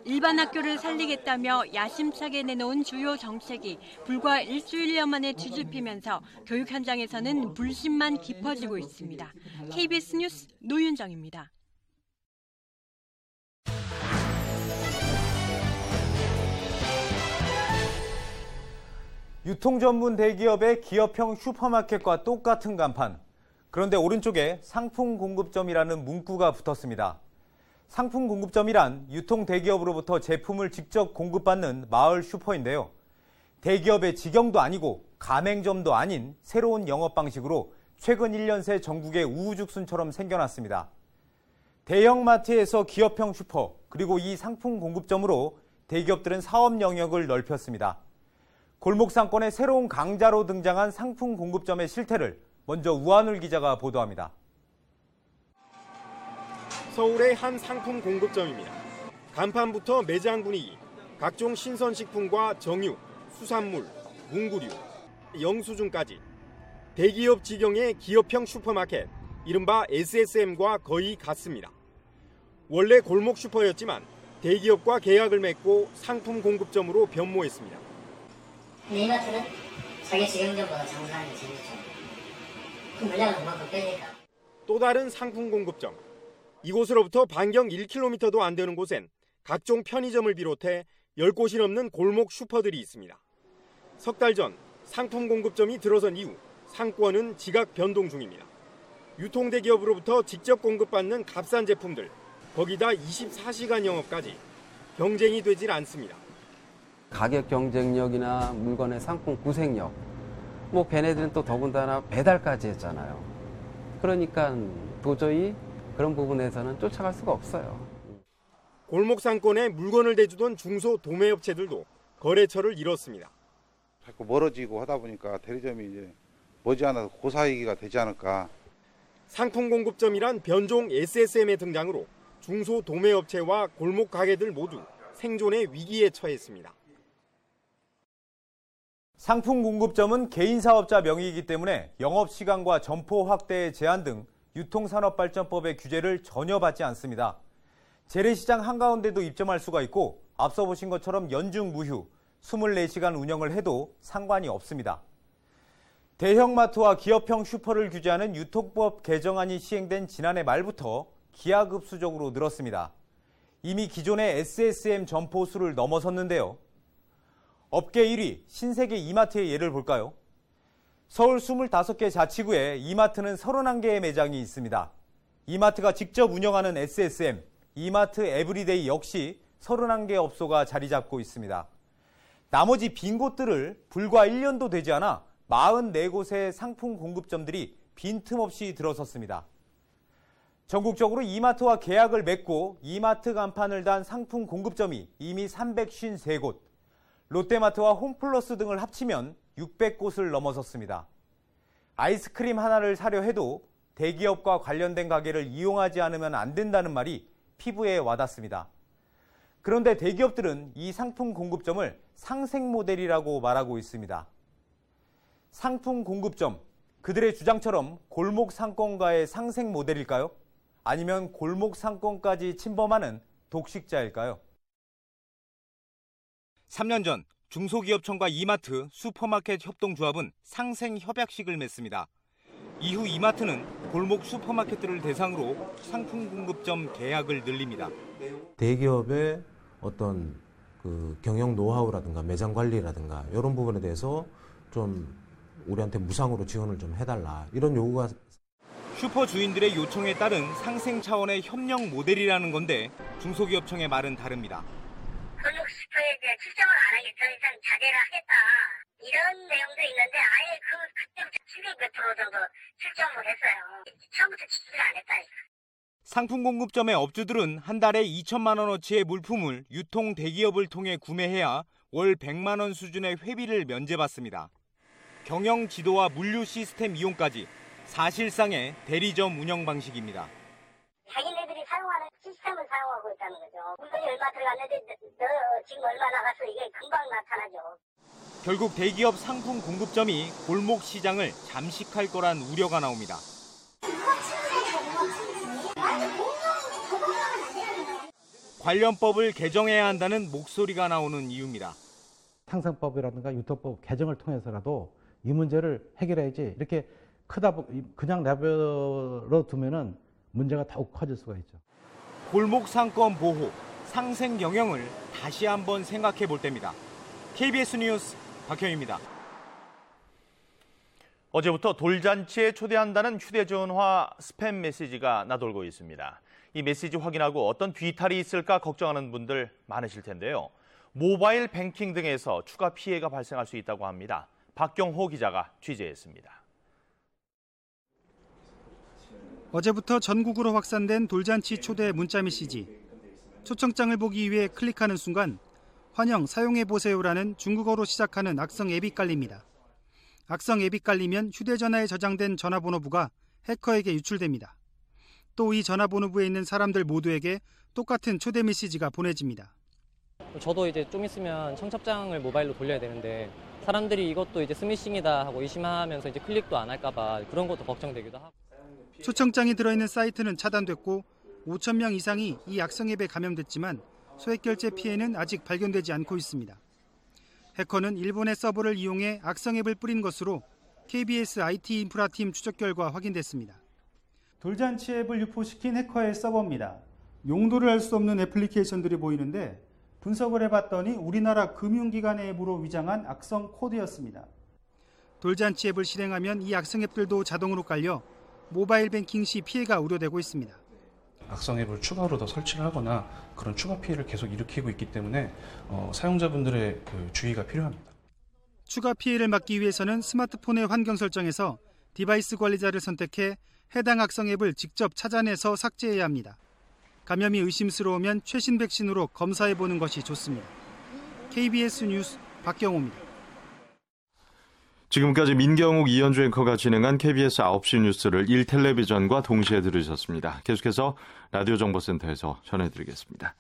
일반 학교를 살리겠다며 야심차게 내놓은 주요 정책이 불과 일주일여 만에 뒤집히면서 교육 현장에서는 불신만 깊어지고 있습니다. KBS 뉴스 노윤정입니다. 유통 전문 대기업의 기업형 슈퍼마켓과 똑같은 간판. 그런데 오른쪽에 상품 공급점이라는 문구가 붙었습니다. 상품 공급점이란 유통 대기업으로부터 제품을 직접 공급받는 마을 슈퍼인데요. 대기업의 직영도 아니고 가맹점도 아닌 새로운 영업 방식으로 최근 1년 새 전국의 우후죽순처럼 생겨났습니다. 대형마트에서 기업형 슈퍼, 그리고 이 상품 공급점으로 대기업들은 사업 영역을 넓혔습니다. 골목 상권의 새로운 강자로 등장한 상품 공급점의 실태를 먼저 우한울 기자가 보도합니다. 서울의 한 상품 공급점입니다. 간판부터 매장 분위기, 각종 신선식품과 정육, 수산물, 문구류, 영수증까지 대기업 직영의 기업형 슈퍼마켓, 이른바 SSM과 거의 같습니다. 원래 골목 슈퍼였지만 대기업과 계약을 맺고 상품 공급점으로 변모했습니다. 이마트는 자기 직영점보다 장사하는 게 재밌죠. 그 물량을 그만큼 빼니까. 또 다른 상품 공급점. 이곳으로부터 반경 1km도 안 되는 곳엔 각종 편의점을 비롯해 10곳이 넘는 골목 슈퍼들이 있습니다. 석 달 전 상품 공급점이 들어선 이후 상권은 지각 변동 중입니다. 유통대 기업으로부터 직접 공급받는 값싼 제품들, 거기다 24시간 영업까지 경쟁이 되질 않습니다. 가격 경쟁력이나 물건의 상품 구색력, 뭐 걔네들은 또 더군다나 배달까지 했잖아요. 그러니까 도저히 그런 부분에서는 쫓아갈 수가 없어요. 골목 상권에 물건을 대주던 중소 도매업체들도 거래처를 잃었습니다. 자꾸 멀어지고 하다 보니까 대리점이 이제 머지않아서 고사이기가 되지 않을까. 상품 공급점이란 변종 SSM의 등장으로 중소 도매업체와 골목 가게들 모두 생존의 위기에 처했습니다. 상품 공급점은 개인 사업자 명의이기 때문에 영업 시간과 점포 확대의 제한 등 유통산업발전법의 규제를 전혀 받지 않습니다. 재래시장 한가운데도 입점할 수가 있고 앞서 보신 것처럼 연중 무휴 24시간 운영을 해도 상관이 없습니다. 대형마트와 기업형 슈퍼를 규제하는 유통법 개정안이 시행된 지난해 말부터 기하급수적으로 늘었습니다. 이미 기존의 SSM 점포 수를 넘어섰는데요. 업계 1위 신세계 이마트의 예를 볼까요? 서울 25개 자치구에 이마트는 31개의 매장이 있습니다. 이마트가 직접 운영하는 SSM, 이마트 에브리데이 역시 31개 업소가 자리 잡고 있습니다. 나머지 빈 곳들을 불과 1년도 되지 않아 44곳의 상품 공급점들이 빈틈없이 들어섰습니다. 전국적으로 이마트와 계약을 맺고 이마트 간판을 단 상품 공급점이 이미 353곳, 롯데마트와 홈플러스 등을 합치면 600곳을 넘어섰습니다. 아이스크림 하나를 사려 해도 대기업과 관련된 가게를 이용하지 않으면 안 된다는 말이 피부에 와닿습니다. 그런데 대기업들은 이 상품 공급점을 상생 모델이라고 말하고 있습니다. 상품 공급점, 그들의 주장처럼 골목 상권가의 상생 모델일까요? 아니면 골목 상권까지 침범하는 독식자일까요? 3년 전 중소기업청과 이마트, 슈퍼마켓 협동조합은 상생 협약식을 맺습니다. 이후 이마트는 골목 슈퍼마켓들을 대상으로 상품 공급점 계약을 늘립니다. 대기업의 어떤 그 경영 노하우라든가 매장 관리라든가 이런 부분에 대해서 좀 우리한테 무상으로 지원을 좀 해달라 이런 요구가 슈퍼 주인들의 요청에 따른 상생 차원의 협력 모델이라는 건데 중소기업청의 말은 다릅니다. 골목 슈퍼에 출정을 안 하겠다, 이상 자제를 하겠다. 이런 내용도 있는데 아예 그 그때부터 700몇 프로 정도 출정을 했어요. 처음부터 지지를 안 했다. 상품 공급점의 업주들은 한 달에 2천만 원어치의 물품을 유통 대기업을 통해 구매해야 월 100만 원 수준의 회비를 면제받습니다. 경영 지도와 물류 시스템 이용까지 사실상의 대리점 운영 방식입니다. 자기네들이 사용하는 시스템을 사용하고 있다는 거죠. 물건이 얼마 들어갔는데 너, 너 지금 얼마 나갔어 이게 금방 나타나죠. 결국 대기업 상품 공급점이 골목 시장을 잠식할 거란 우려가 나옵니다. 관련법을 개정해야 한다는 목소리가 나오는 이유입니다. 상생법이라든가 유통법 개정을 통해서라도 이 문제를 해결해야지 이렇게 크다 보- 그냥 내버려 두면은 문제가 더욱 커질 수가 있죠. 골목 상권 보호, 상생 영역을 다시 한번 생각해 볼 때입니다. KBS 뉴스 박현입니다. 어제부터 돌잔치에 초대한다는 휴대전화 스팸 메시지가 나돌고 있습니다. 이 메시지 확인하고 어떤 뒤탈이 있을까 걱정하는 분들 많으실 텐데요. 모바일 뱅킹 등에서 추가 피해가 발생할 수 있다고 합니다. 박경호 기자가 취재했습니다. 어제부터 전국으로 확산된 돌잔치 초대 문자 메시지. 초청장을 보기 위해 클릭하는 순간 환영 사용해 보세요라는 중국어로 시작하는 악성 앱이 깔립니다. 악성 앱이 깔리면 휴대전화에 저장된 전화번호부가 해커에게 유출됩니다. 또 이 전화번호부에 있는 사람들 모두에게 똑같은 초대 메시지가 보내집니다. 저도 이제 좀 있으면 청첩장을 모바일로 돌려야 되는데 사람들이 이것도 이제 스미싱이다 하고 의심하면서 이제 클릭도 안 할까봐 그런 것도 걱정되기도 하고. 초청장이 들어있는 사이트는 차단됐고 5천 명 이상이 이 악성 앱에 감염됐지만 소액 결제 피해는 아직 발견되지 않고 있습니다. 해커는 일본의 서버를 이용해 악성 앱을 뿌린 것으로 KBS IT 인프라팀 추적 결과 확인됐습니다. 돌잔치 앱을 유포시킨 해커의 서버입니다. 용도를 알 수 없는 애플리케이션들이 보이는데 분석을 해봤더니 우리나라 금융기관의 앱으로 위장한 악성 코드였습니다. 돌잔치 앱을 실행하면 이 악성 앱들도 자동으로 깔려 모바일 뱅킹 시 피해가 우려되고 있습니다. 악성 앱을 추가로 더 설치를 하거나 그런 추가 피해를 계속 일으키고 있기 때문에 어, 사용자분들의 그 주의가 필요합니다. 추가 피해를 막기 위해서는 스마트폰의 환경 설정에서 디바이스 관리자를 선택해 해당 악성 앱을 직접 찾아내서 삭제해야 합니다. 감염이 의심스러우면 최신 백신으로 검사해 보는 것이 좋습니다. KBS 뉴스 박경호입니다. 지금까지 민경욱 이현주 앵커가 진행한 KBS 9시 뉴스를 1텔레비전과 동시에 들으셨습니다. 계속해서 라디오 정보센터에서 전해드리겠습니다.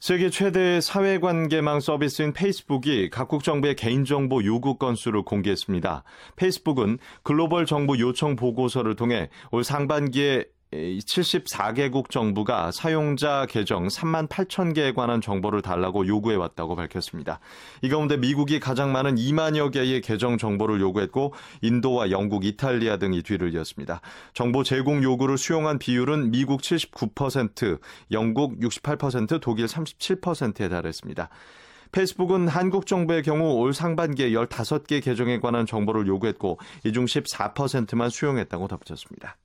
세계 최대 사회관계망 서비스인 페이스북이 각국 정부의 개인정보 요구 건수를 공개했습니다. 페이스북은 글로벌 정부 요청 보고서를 통해 올 상반기에 74개국 정부가 사용자 계정 3만 8천 개에 관한 정보를 달라고 요구해 왔다고 밝혔습니다. 이 가운데 미국이 가장 많은 2만여 개의 계정 정보를 요구했고 인도와 영국, 이탈리아 등이 뒤를 이었습니다. 정보 제공 요구를 수용한 비율은 미국 79%, 영국 68%, 독일 37%에 달했습니다. 페이스북은 한국 정부의 경우 올 상반기에 15개 계정에 관한 정보를 요구했고 이 중 14%만 수용했다고 덧붙였습니다.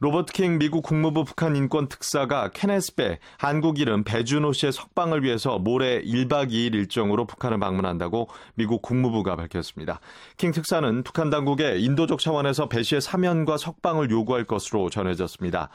로버트 킹 미국 국무부 북한 인권 특사가 케네스베 한국 이름 배준호 씨의 석방을 위해서 모레 1박 2일 일정으로 북한을 방문한다고 미국 국무부가 밝혔습니다. 킹 특사는 북한 당국에 인도적 차원에서 배 씨의 사면과 석방을 요구할 것으로 전해졌습니다.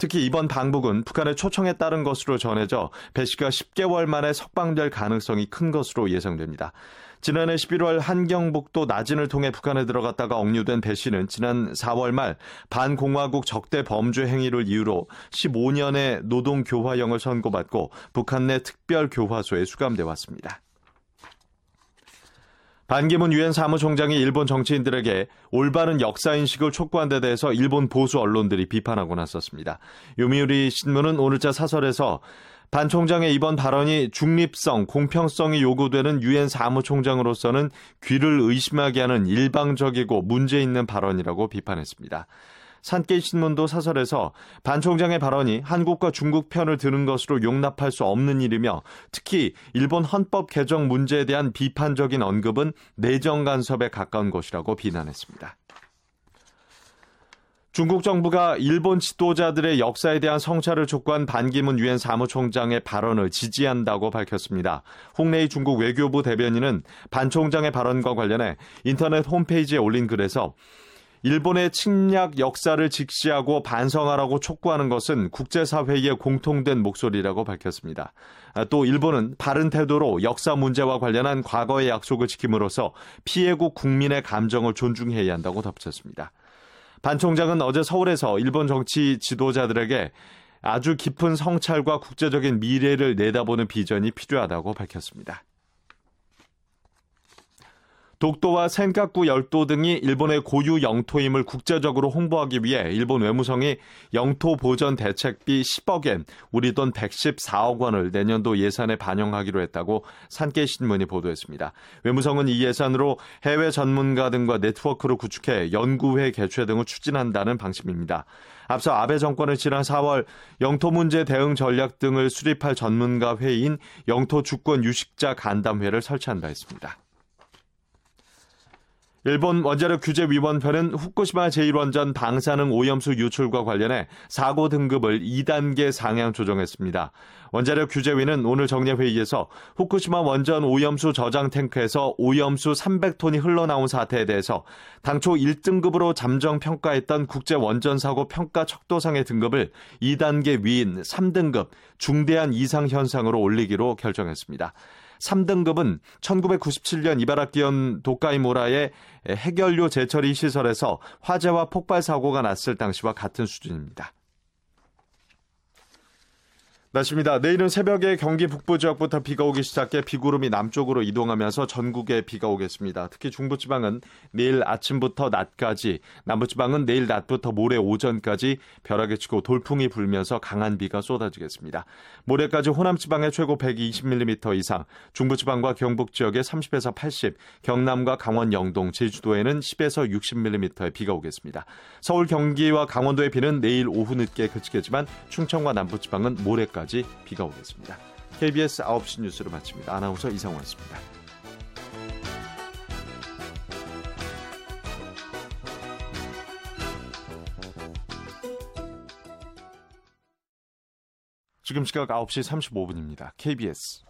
특히 이번 방북은 북한의 초청에 따른 것으로 전해져 배 씨가 10개월 만에 석방될 가능성이 큰 것으로 예상됩니다. 지난해 11월 한경북도 나진을 통해 북한에 들어갔다가 억류된 배 씨는 지난 4월 말 반공화국 적대 범죄 행위를 이유로 15년의 노동 교화형을 선고받고 북한 내 특별 교화소에 수감돼 왔습니다. 반기문 유엔 사무총장이 일본 정치인들에게 올바른 역사 인식을 촉구한 데 대해서 일본 보수 언론들이 비판하고 나섰습니다. 요미우리 신문은 오늘자 사설에서 반 총장의 이번 발언이 중립성, 공평성이 요구되는 유엔 사무총장으로서는 귀를 의심하게 하는 일방적이고 문제 있는 발언이라고 비판했습니다. 산케이 신문도 사설에서 반 총장의 발언이 한국과 중국 편을 드는 것으로 용납할 수 없는 일이며 특히 일본 헌법 개정 문제에 대한 비판적인 언급은 내정 간섭에 가까운 것이라고 비난했습니다. 중국 정부가 일본 지도자들의 역사에 대한 성찰을 촉구한 반기문 유엔 사무총장의 발언을 지지한다고 밝혔습니다. 홍레이 중국 외교부 대변인은 반 총장의 발언과 관련해 인터넷 홈페이지에 올린 글에서 일본의 침략 역사를 직시하고 반성하라고 촉구하는 것은 국제사회의 공통된 목소리라고 밝혔습니다. 또 일본은 바른 태도로 역사 문제와 관련한 과거의 약속을 지킴으로써 피해국 국민의 감정을 존중해야 한다고 덧붙였습니다. 반 총장은 어제 서울에서 일본 정치 지도자들에게 아주 깊은 성찰과 국제적인 미래를 내다보는 비전이 필요하다고 밝혔습니다. 독도와 센카쿠 열도 등이 일본의 고유 영토임을 국제적으로 홍보하기 위해 일본 외무성이 영토 보전 대책비 10억엔, 우리 돈 114억 원을 내년도 예산에 반영하기로 했다고 산케 신문이 보도했습니다. 외무성은 이 예산으로 해외 전문가 등과 네트워크를 구축해 연구회 개최 등을 추진한다는 방침입니다. 앞서 아베 정권은 지난 4월 영토 문제 대응 전략 등을 수립할 전문가 회의인 영토 주권 유식자 간담회를 설치한다 했습니다. 일본 원자력 규제 위원회는 후쿠시마 제1원전 방사능 오염수 유출과 관련해 사고 등급을 2단계 상향 조정했습니다. 원자력 규제위는 오늘 정례 회의에서 후쿠시마 원전 오염수 저장 탱크에서 오염수 300톤이 흘러나온 사태에 대해서 당초 1등급으로 잠정 평가했던 국제 원전 사고 평가 척도상의 등급을 2단계 위인 3등급 중대한 이상 현상으로 올리기로 결정했습니다. 3등급은 1997년 이바라키현 도카이모라의 해결료 재처리 시설에서 화재와 폭발 사고가 났을 당시와 같은 수준입니다. 날씨입니다. 내일은 새벽에 경기 북부 지역부터 비가 오기 시작해 비구름이 남쪽으로 이동하면서 전국에 비가 오겠습니다. 특히 중부지방은 내일 아침부터 낮까지, 남부지방은 내일 낮부터 모레 오전까지 벼락이 치고 돌풍이 불면서 강한 비가 쏟아지겠습니다. 모레까지 호남지방에 최고 120mm 이상, 중부지방과 경북 지역에 30에서 80, 경남과 강원 영동, 제주도에는 10에서 60mm의 비가 오겠습니다. 서울 경기와 강원도의 비는 내일 오후 늦게 그치겠지만 충청과 남부지방은 모레까지 까지 비가 오겠습니다. KBS 9시 뉴스를 마칩니다. 아나운서 이상원입니다. 지금 시각 9시 35분입니다. KBS.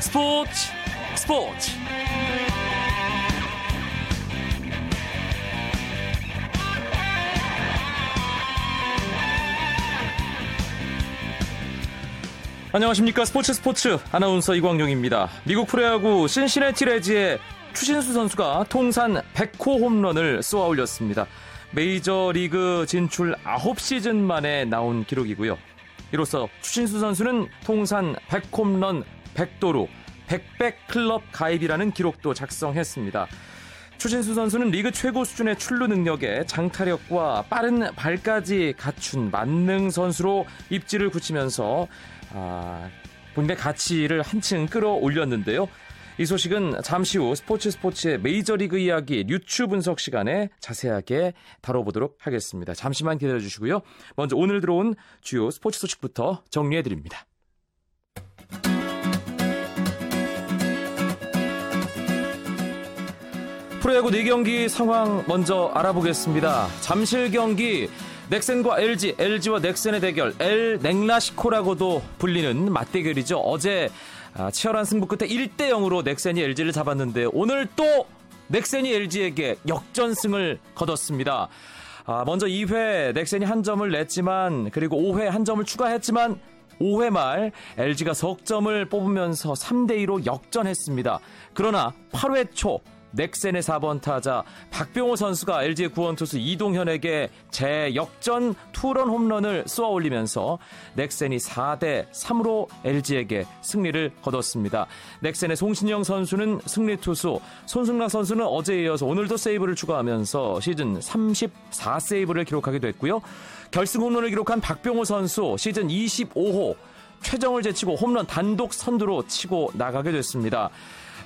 스포츠 스포츠 안녕하십니까 스포츠 스포츠 아나운서 이광용입니다. 미국 프로야구 신시내티 레즈의 추신수 선수가 통산 100호 홈런을 쏘아 올렸습니다. 메이저리그 진출 9시즌 만에 나온 기록이고요. 이로써 추신수 선수는 통산 100홈런 100도루 100백 클럽 가입이라는 기록도 작성했습니다. 추신수 선수는 리그 최고 수준의 출루 능력에 장타력과 빠른 발까지 갖춘 만능 선수로 입지를 굳히면서 아, 본인의 가치를 한층 끌어올렸는데요. 이 소식은 잠시 후 스포츠 스포츠의 메이저리그 이야기 뉴추 분석 시간에 자세하게 다뤄보도록 하겠습니다. 잠시만 기다려 주시고요. 먼저 오늘 들어온 주요 스포츠 소식부터 정리해 드립니다. 프로야구 4경기 상황 먼저 알아보겠습니다. 잠실 경기 넥센과 LG, LG와 넥센의 대결, 엘 넥라시코라고도 불리는 맞대결이죠. 어제 아, 치열한 승부 끝에 1대 0으로 넥센이 LG를 잡았는데 오늘 또 넥센이 LG에게 역전승을 거뒀습니다. 아, 먼저 2회 넥센이 한 점을 냈지만 그리고 5회 한 점을 추가했지만 5회 말 LG가 석점을 뽑으면서 3대 2로 역전했습니다. 그러나 8회 초 넥센의 4번 타자 박병호 선수가 LG의 구원 투수 이동현에게 재역전 투런 홈런을 쏘아 올리면서 넥센이 4대 3으로 LG에게 승리를 거뒀습니다. 넥센의 송신영 선수는 승리 투수, 손승락 선수는 어제에 이어서 오늘도 세이브를 추가하면서 시즌 34세이브를 기록하게 됐고요. 결승 홈런을 기록한 박병호 선수 시즌 25호 최정을 제치고 홈런 단독 선두로 치고 나가게 됐습니다.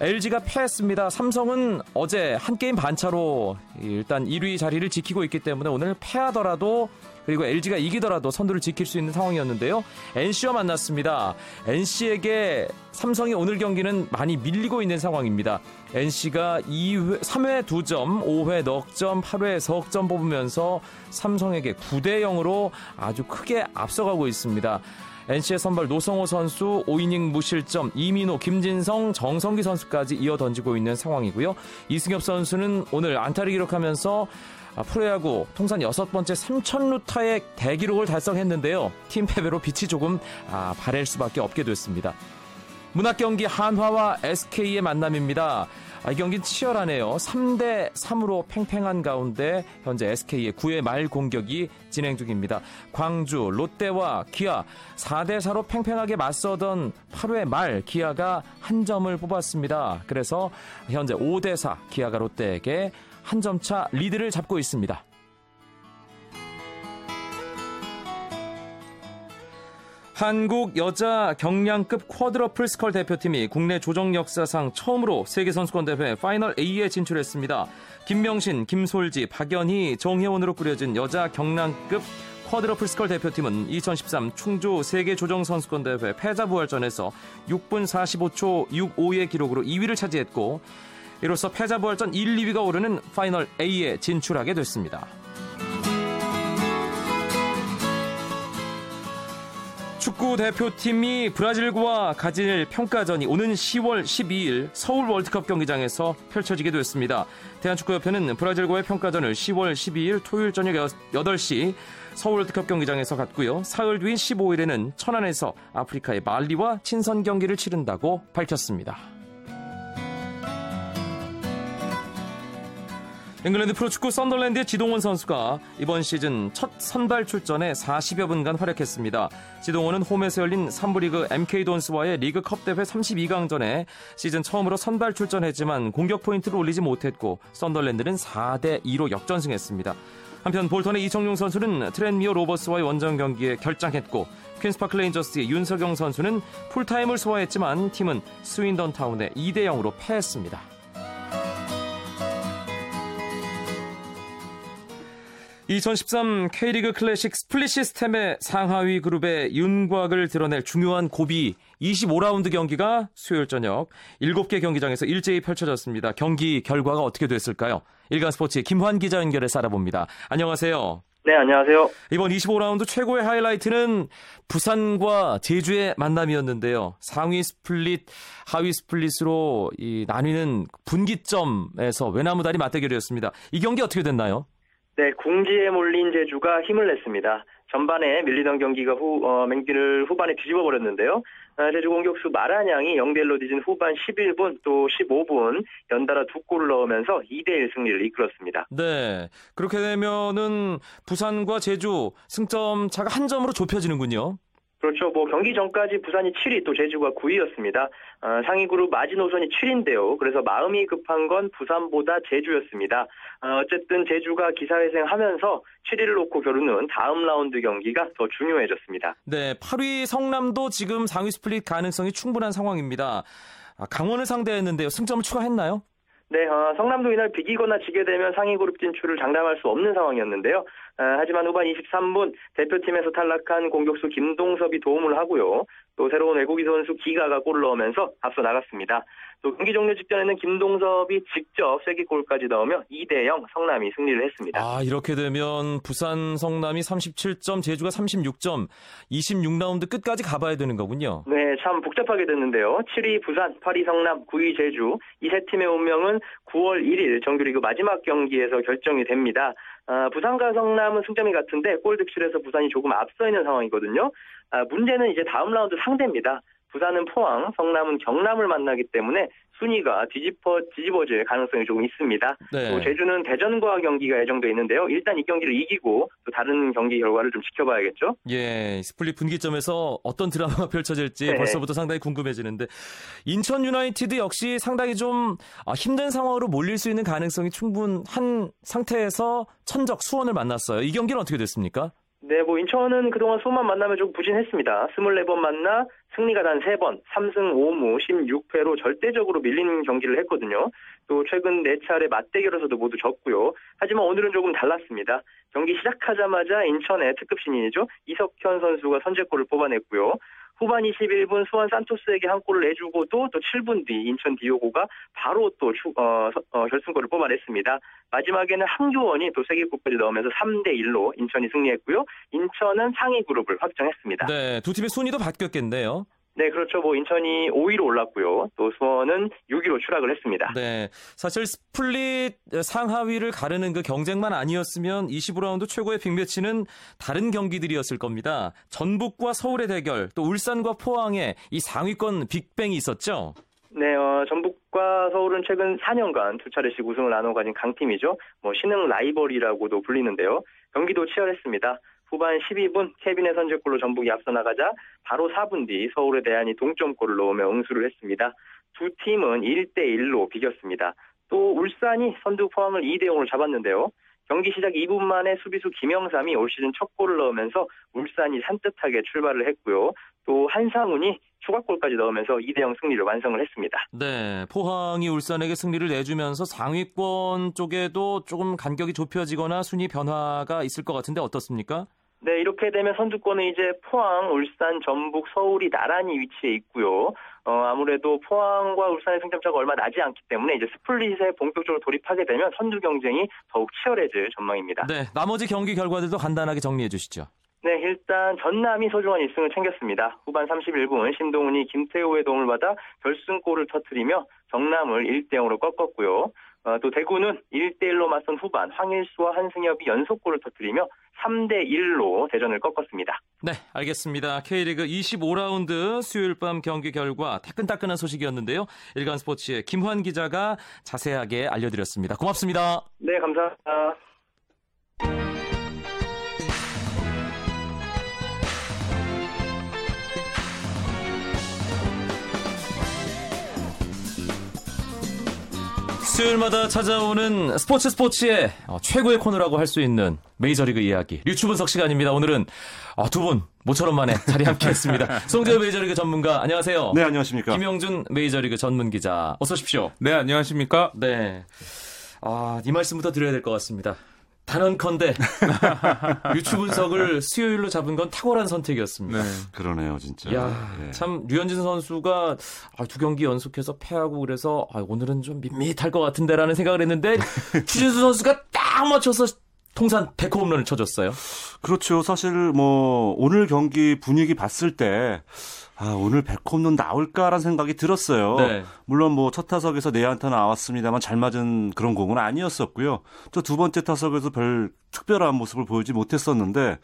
LG가 패했습니다. 삼성은 어제 한 게임 반차로 일단 1위 자리를 지키고 있기 때문에 오늘 패하더라도 그리고 LG가 이기더라도 선두를 지킬 수 있는 상황이었는데요. NC와 만났습니다. NC에게 삼성이 오늘 경기는 많이 밀리고 있는 상황입니다. NC가 2회, 3회 2점, 5회 넉 점, 8회 석점 뽑으면서 삼성에게 9대 0으로 아주 크게 앞서가고 있습니다. NC의 선발 노성호 선수 5이닝 무실점, 이민호, 김진성, 정성기 선수까지 이어 던지고 있는 상황이고요. 이승엽 선수는 오늘 안타를 기록하면서 프로야구 통산 여섯 번째 3천 루타의 대기록을 달성했는데요. 팀 패배로 빛이 조금 아, 바랄 수밖에 없게 됐습니다. 문학 경기 한화와 SK의 만남입니다. 이 경기는 치열하네요. 3대 3으로 팽팽한 가운데 현재 SK의 9회 말 공격이 진행 중입니다. 광주, 롯데와 기아 4대 4로 팽팽하게 맞서던 8회 말 기아가 한 점을 뽑았습니다. 그래서 현재 5대 4 기아가 롯데에게 한 점 차 리드를 잡고 있습니다. 한국 여자 경량급 쿼드러플 스컬 대표팀이 국내 조정 역사상 처음으로 세계선수권 대회 파이널 A에 진출했습니다. 김명신, 김솔지, 박연희, 정혜원으로 꾸려진 여자 경량급 쿼드러플 스컬 대표팀은 2013 충주 세계 조정 선수권 대회 패자 부활전에서 6분 45초 65의 기록으로 2위를 차지했고 이로써 패자 부활전 1, 2위가 오르는 파이널 A에 진출하게 됐습니다. 축구 대표팀이 브라질과 가질 평가전이 오는 10월 12일 서울 월드컵 경기장에서 펼쳐지게 됐습니다. 대한축구협회는 브라질과의 평가전을 10월 12일 토요일 저녁 8시 서울 월드컵 경기장에서 갖고요. 사흘 뒤인 15일에는 천안에서 아프리카의 말리와 친선 경기를 치른다고 밝혔습니다. 잉글랜드 프로축구 썬더랜드의 지동원 선수가 이번 시즌 첫 선발 출전에 40여 분간 활약했습니다. 지동원은 홈에서 열린 3부 리그 MK돈스와의 리그컵 대회 32강전에 시즌 처음으로 선발 출전했지만 공격 포인트를 올리지 못했고 썬더랜드는 4대 2로 역전승했습니다. 한편 볼턴의 이청용 선수는 트랜미어 로버스와의 원정 경기에 결장했고 퀸스파크 레인저스의 윤석영 선수는 풀타임을 소화했지만 팀은 스윈던 타운에 2대 0으로 패했습니다. 2013 K리그 클래식 스플릿 시스템의 상하위 그룹의 윤곽을 드러낼 중요한 고비 25라운드 경기가 수요일 저녁 7개 경기장에서 일제히 펼쳐졌습니다. 경기 결과가 어떻게 됐을까요? 일간 스포츠의 김환 기자 연결해서 알아봅니다. 안녕하세요. 네, 안녕하세요. 이번 25라운드 최고의 하이라이트는 부산과 제주의 만남이었는데요. 상위 스플릿, 하위 스플릿으로 이 나뉘는 분기점에서 외나무다리 맞대결이었습니다. 이 경기 어떻게 됐나요? 네, 궁지에 몰린 제주가 힘을 냈습니다. 전반에 밀리던 경기가 후, 어, 맹기를 후반에 뒤집어 버렸는데요. 아, 제주 공격수 마란양이 0대1로 뒤진 후반 11분 또 15분 연달아 두 골을 넣으면서 2대1 승리를 이끌었습니다. 네. 그렇게 되면은 부산과 제주 승점 차가 한 점으로 좁혀지는군요. 그렇죠. 뭐 경기 전까지 부산이 7위 또 제주가 9위였습니다. 어, 상위 그룹 마지노선이 7위인데요. 그래서 마음이 급한 건 부산보다 제주였습니다. 어쨌든 제주가 기사회생하면서 7위를 놓고 겨루는 다음 라운드 경기가 더 중요해졌습니다. 네, 8위 성남도 지금 상위 스플릿 가능성이 충분한 상황입니다. 아, 강원을 상대했는데요. 승점을 추가했나요? 네, 어, 성남도 이날 비기거나 지게 되면 상위 그룹 진출을 장담할 수 없는 상황이었는데요. 어, 하지만 후반 23분 대표팀에서 탈락한 공격수 김동섭이 도움을 하고요. 또 새로운 외국인 선수 기가가 골을 넣으면서 앞서 나갔습니다. 또 경기 종료 직전에는 김동섭이 직접 쐐기골까지 넣으며 2대 0 성남이 승리를 했습니다. 아, 이렇게 되면 부산 성남이 37점, 제주가 36점, 26라운드 끝까지 가봐야 되는 거군요. 네, 참 복잡하게 됐는데요. 7위 부산, 8위 성남, 9위 제주 이 세 팀의 운명은 9월 1일 정규리그 마지막 경기에서 결정이 됩니다. 아, 부산과 성남은 승점이 같은데 골 득실에서 부산이 조금 앞서 있는 상황이거든요. 아, 문제는 이제 다음 라운드 상대입니다. 부산은 포항, 성남은 경남을 만나기 때문에 순위가 뒤집어 뒤집어질 가능성이 조금 있습니다. 네. 또 제주는 대전과 경기가 예정돼 있는데요. 일단 이 경기를 이기고 또 다른 경기 결과를 좀 지켜봐야겠죠. 예, 스플릿 분기점에서 어떤 드라마가 펼쳐질지 네. 벌써부터 상당히 궁금해지는데 인천 유나이티드 역시 상당히 좀 아, 힘든 상황으로 몰릴 수 있는 가능성이 충분한 상태에서 천적 수원을 만났어요. 이 경기는 어떻게 됐습니까? 네, 뭐 인천은 그동안 수만 만나면 좀 부진했습니다. 24번 만나 승리가 단 3번, 3승 5무 16패로 절대적으로 밀리는 경기를 했거든요. 또 최근 4차례 맞대결에서도 모두 졌고요. 하지만 오늘은 조금 달랐습니다. 경기 시작하자마자 인천의 특급 신인이죠. 이석현 선수가 선제골을 뽑아냈고요. 후반 21분 수원 산토스에게 한 골을 내주고도 또 7분 뒤 인천 디오고가 바로 또 추- 어, 서- 어, 결승골을 뽑아냈습니다. 마지막에는 한교원이 또 쐐기골까지 넣으면서 3대 1로 인천이 승리했고요. 인천은 상위 그룹을 확정했습니다. 네, 두 팀의 순위도 바뀌었겠네요. 네, 그렇죠. 뭐 인천이 5위로 올랐고요. 또 수원은 6위로 추락을 했습니다. 네, 사실 스플릿 상하위를 가르는 그 경쟁만 아니었으면 25라운드 최고의 빅매치는 다른 경기들이었을 겁니다. 전북과 서울의 대결, 또 울산과 포항의 이 상위권 빅뱅이 있었죠. 네, 어, 전북과 서울은 최근 4년간 두 차례씩 우승을 나눠 가진 강팀이죠. 뭐 신흥 라이벌이라고도 불리는데요. 경기도 치열했습니다. 후반 12분 케빈의 선제골로 전북이 앞서 나가자 바로 4분 뒤 서울의 대안이 동점골을 넣으며 응수를 했습니다. 두 팀은 1대 1로 비겼습니다. 또 울산이 선두 포항을 2대 0으로 잡았는데요. 경기 시작 2분 만에 수비수 김영삼이 올 시즌 첫 골을 넣으면서 울산이 산뜻하게 출발을 했고요. 또 한상훈이 추가골까지 넣으면서 2대0 승리를 완성을 했습니다. 네, 포항이 울산에게 승리를 내주면서 상위권 쪽에도 조금 간격이 좁혀지거나 순위 변화가 있을 것 같은데 어떻습니까? 네, 이렇게 되면 선두권은 이제 포항, 울산, 전북, 서울이 나란히 위치해 있고요. 어, 아무래도 포항과 울산의 승점차가 얼마 나지 않기 때문에 이제 스플릿에 본격적으로 돌입하게 되면 선두 경쟁이 더욱 치열해질 전망입니다. 네, 나머지 경기 결과들도 간단하게 정리해 주시죠. 네, 일단 전남이 소중한 1승을 챙겼습니다. 후반 31분 신동훈이 김태호의 도움을 받아 결승골을 터뜨리며 정남을 1대 0으로 꺾었고요. 어, 또 대구는 1대 1로 맞선 후반 황일수와 한승엽이 연속골을 터뜨리며 3대 1로 대전을 꺾었습니다. 네, 알겠습니다. K리그 25라운드 수요일 밤 경기 결과 따끈따끈한 소식이었는데요. 일간 스포츠의 김환 기자가 자세하게 알려드렸습니다. 고맙습니다. 네, 감사합니다. 수요일마다 찾아오는 스포츠 스포츠의 어, 최고의 코너라고 할 수 있는 메이저리그 이야기 류추 분석 시간입니다. 오늘은 어, 두분 모처럼 만에 자리 함께했습니다. 송재호 메이저리그 전문가 안녕하세요. 네, 안녕하십니까. 김영준 메이저리그 전문 기자 어서 오십시오. 네, 안녕하십니까. 네. 아, 이 말씀부터 드려야 될 것 같습니다. 단언컨대 유추 분석을 수요일로 잡은 건 탁월한 선택이었습니다. 그러네요, 진짜. 야, 네. 참 류현진 선수가 아, 두 경기 연속해서 패하고 그래서 아, 오늘은 좀 밋밋할 것 같은데라는 생각을 했는데 추신수 선수가 딱 맞춰서 통산 100호 홈런을 쳐줬어요. 그렇죠. 사실 뭐 오늘 경기 분위기 봤을 때 아, 오늘 백홈런 나올까라는 생각이 들었어요. 네. 물론 뭐 첫 타석에서 내안타 나왔습니다만 잘 맞은 그런 공은 아니었었고요. 또 두 번째 타석에서 별 특별한 모습을 보이지 못했었는데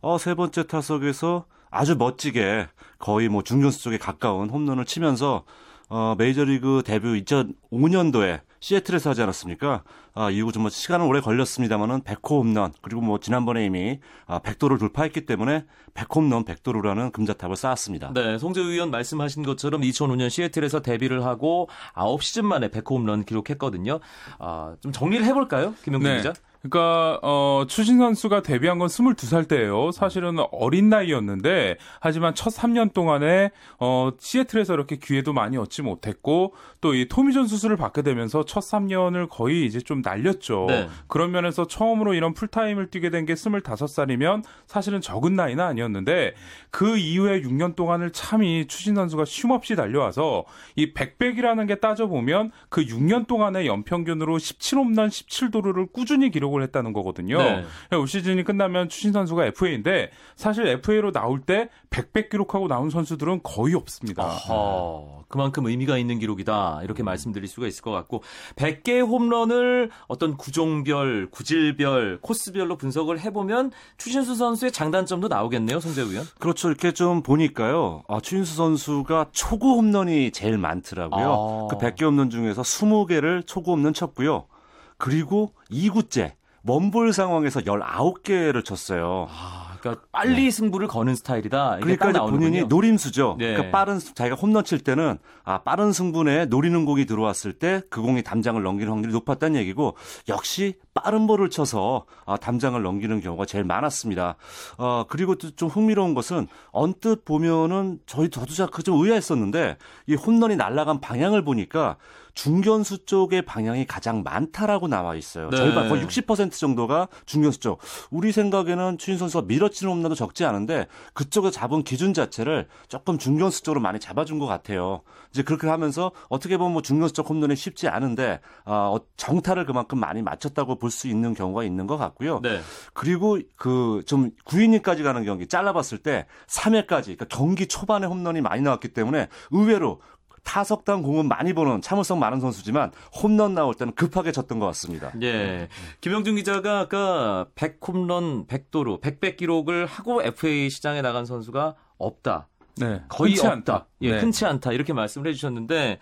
어, 세 번째 타석에서 아주 멋지게 거의 뭐 중견수 쪽에 가까운 홈런을 치면서 어, 메이저리그 데뷔 2005년도에 시애틀에서 하지 않았습니까? 아, 이후 좀 시간은 오래 걸렸습니다만은 100호 홈런 그리고 뭐 지난번에 이미 아, 100도를 돌파했기 때문에 100홈런 100도루라는 금자탑을 쌓았습니다. 네, 송재 의원 말씀하신 것처럼 2005년 시애틀에서 데뷔를 하고 9시즌 만에 100호 홈런 기록했거든요. 아, 좀 정리를 해볼까요? 김영준 네. 기자? 그러니까 어, 추신 선수가 데뷔한 건 22살 때예요. 사실은 어린 나이였는데 하지만 첫 3년 동안에 어, 시애틀에서 이렇게 기회도 많이 얻지 못했고 또 이 토미존 수술을 받게 되면서 첫 3년을 거의 이제 좀 날렸죠. 네. 그런 면에서 처음으로 이런 풀타임을 뛰게 된 게 25살이면 사실은 적은 나이는 아니었는데 그 이후에 6년 동안을 참이 추신 선수가 쉼없이 달려와서 이 백백이라는 게 따져보면 그 6년 동안의 연평균으로 17홈런 17도루를 꾸준히 기록 을 했다는 거거든요. 네. 올 시즌이 끝나면 추신 선수가 FA인데 사실 FA로 나올 때 백백 기록하고 나온 선수들은 거의 없습니다. 어, 그만큼 의미가 있는 기록이다. 이렇게 말씀드릴 수가 있을 것 같고 100개의 홈런을 어떤 구종별, 구질별, 코스별로 분석을 해보면 추신수 선수의 장단점도 나오겠네요, 송재 의원. 그렇죠. 이렇게 좀 보니까요. 아, 추인수 선수가 초구 홈런이 제일 많더라고요. 아. 그 100개 홈런 중에서 20개를 초구 홈런 쳤고요. 그리고 2구째 원볼 상황에서 19개를 쳤어요. 그러니까 빨리 승부를 거는 스타일이다. 그러니까. 본인이 노림수죠. 네. 그러니까 빠른 수- 자기가 홈런 칠 때는 아 빠른 승분에 노리는 공이 들어왔을 때 그 공이 담장을 넘기는 확률이 높았다는 얘기고 역시 빠른 볼을 쳐서 아, 담장을 넘기는 경우가 제일 많았습니다. 어, 그리고 또 좀 흥미로운 것은 언뜻 보면은 저희 저도 좀 의아했었는데 이 홈런이 날아간 방향을 보니까 중견수 쪽의 방향이 가장 많다라고 나와 있어요. 네. 절반 거의 60% 정도가 중견수 쪽. 우리 생각에는 추인 선수가 밀어치는 홈런도 적지 않은데 그쪽에 잡은 기준 자체를 조금 중견수 쪽으로 많이 잡아준 것 같아요. 이제 그렇게 하면서 어떻게 보면 뭐 중견수 쪽 홈런이 쉽지 않은데 아, 어, 정타를 그만큼 많이 맞췄다고 볼 수 있는 경우가 있는 것 같고요. 네. 그리고 그 좀 9이닝까지 가는 경기 잘라봤을 때 3회까지 그러니까 경기 초반에 홈런이 많이 나왔기 때문에 의외로 타석당 공은 많이 보는 참을성 많은 선수지만 홈런 나올 때는 급하게 쳤던 것 같습니다. 예. 김영준 기자가 아까 100홈런 100도루 100백 기록을 하고 FA 시장에 나간 선수가 없다. 네. 거의 흔치 없다. 않다. 예, 네. 흔치 않다. 이렇게 말씀을 해 주셨는데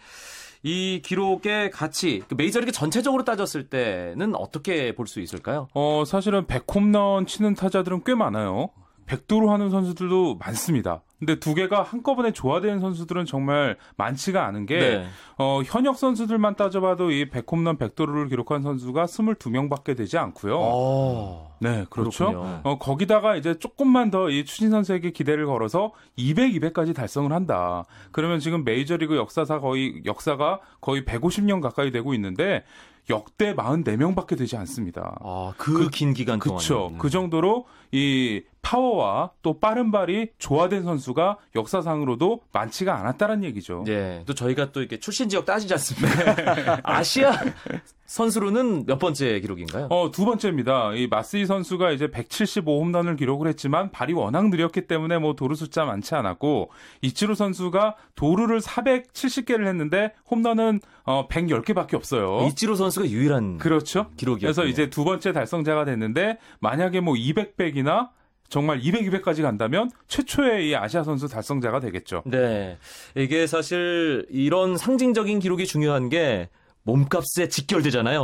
이 기록의 가치, 그 메이저리그 전체적으로 따졌을 때는 어떻게 볼 수 있을까요? 어, 사실은 100홈런 치는 타자들은 꽤 많아요. 100도로 하는 선수들도 많습니다. 근데 두 개가 한꺼번에 조화되는 선수들은 정말 많지가 않은 게, 네. 어, 현역 선수들만 따져봐도 이 100홈런 100도루를 기록한 선수가 22명밖에 되지 않고요. 네, 그렇죠. 어. 그렇군요. 어, 거기다가 이제 조금만 더 이 추진 선수에게 기대를 걸어서 200, 200까지 달성을 한다. 그러면 지금 메이저리그 역사사 거의 역사가 거의 150년 가까이 되고 있는데 역대 44명밖에 되지 않습니다. 아, 그 긴 기간 동안. 그렇죠. 그 정도로 이 파워와 또 빠른 발이 조화된 선수가 역사상으로도 많지가 않았다는 얘기죠. 예. 또 저희가 또 이렇게 출신 지역 따지지 않습니까? 아시아 선수로는 몇 번째 기록인가요? 어, 두 번째입니다. 이 마스이 선수가 이제 175 홈런을 기록을 했지만 발이 워낙 느렸기 때문에 뭐 도루 숫자 많지 않았고 이치로 선수가 도루를 470개를 했는데 홈런은 어, 110개밖에 없어요. 이치로 선수가 유일한 그렇죠. 기록이었군요. 그래서 이제 두 번째 달성자가 됐는데 만약에 뭐 200백이나 정말 200, 200까지 간다면 최초의 이 아시아 선수 달성자가 되겠죠. 네. 이게 사실 이런 상징적인 기록이 중요한 게 몸값에 직결되잖아요.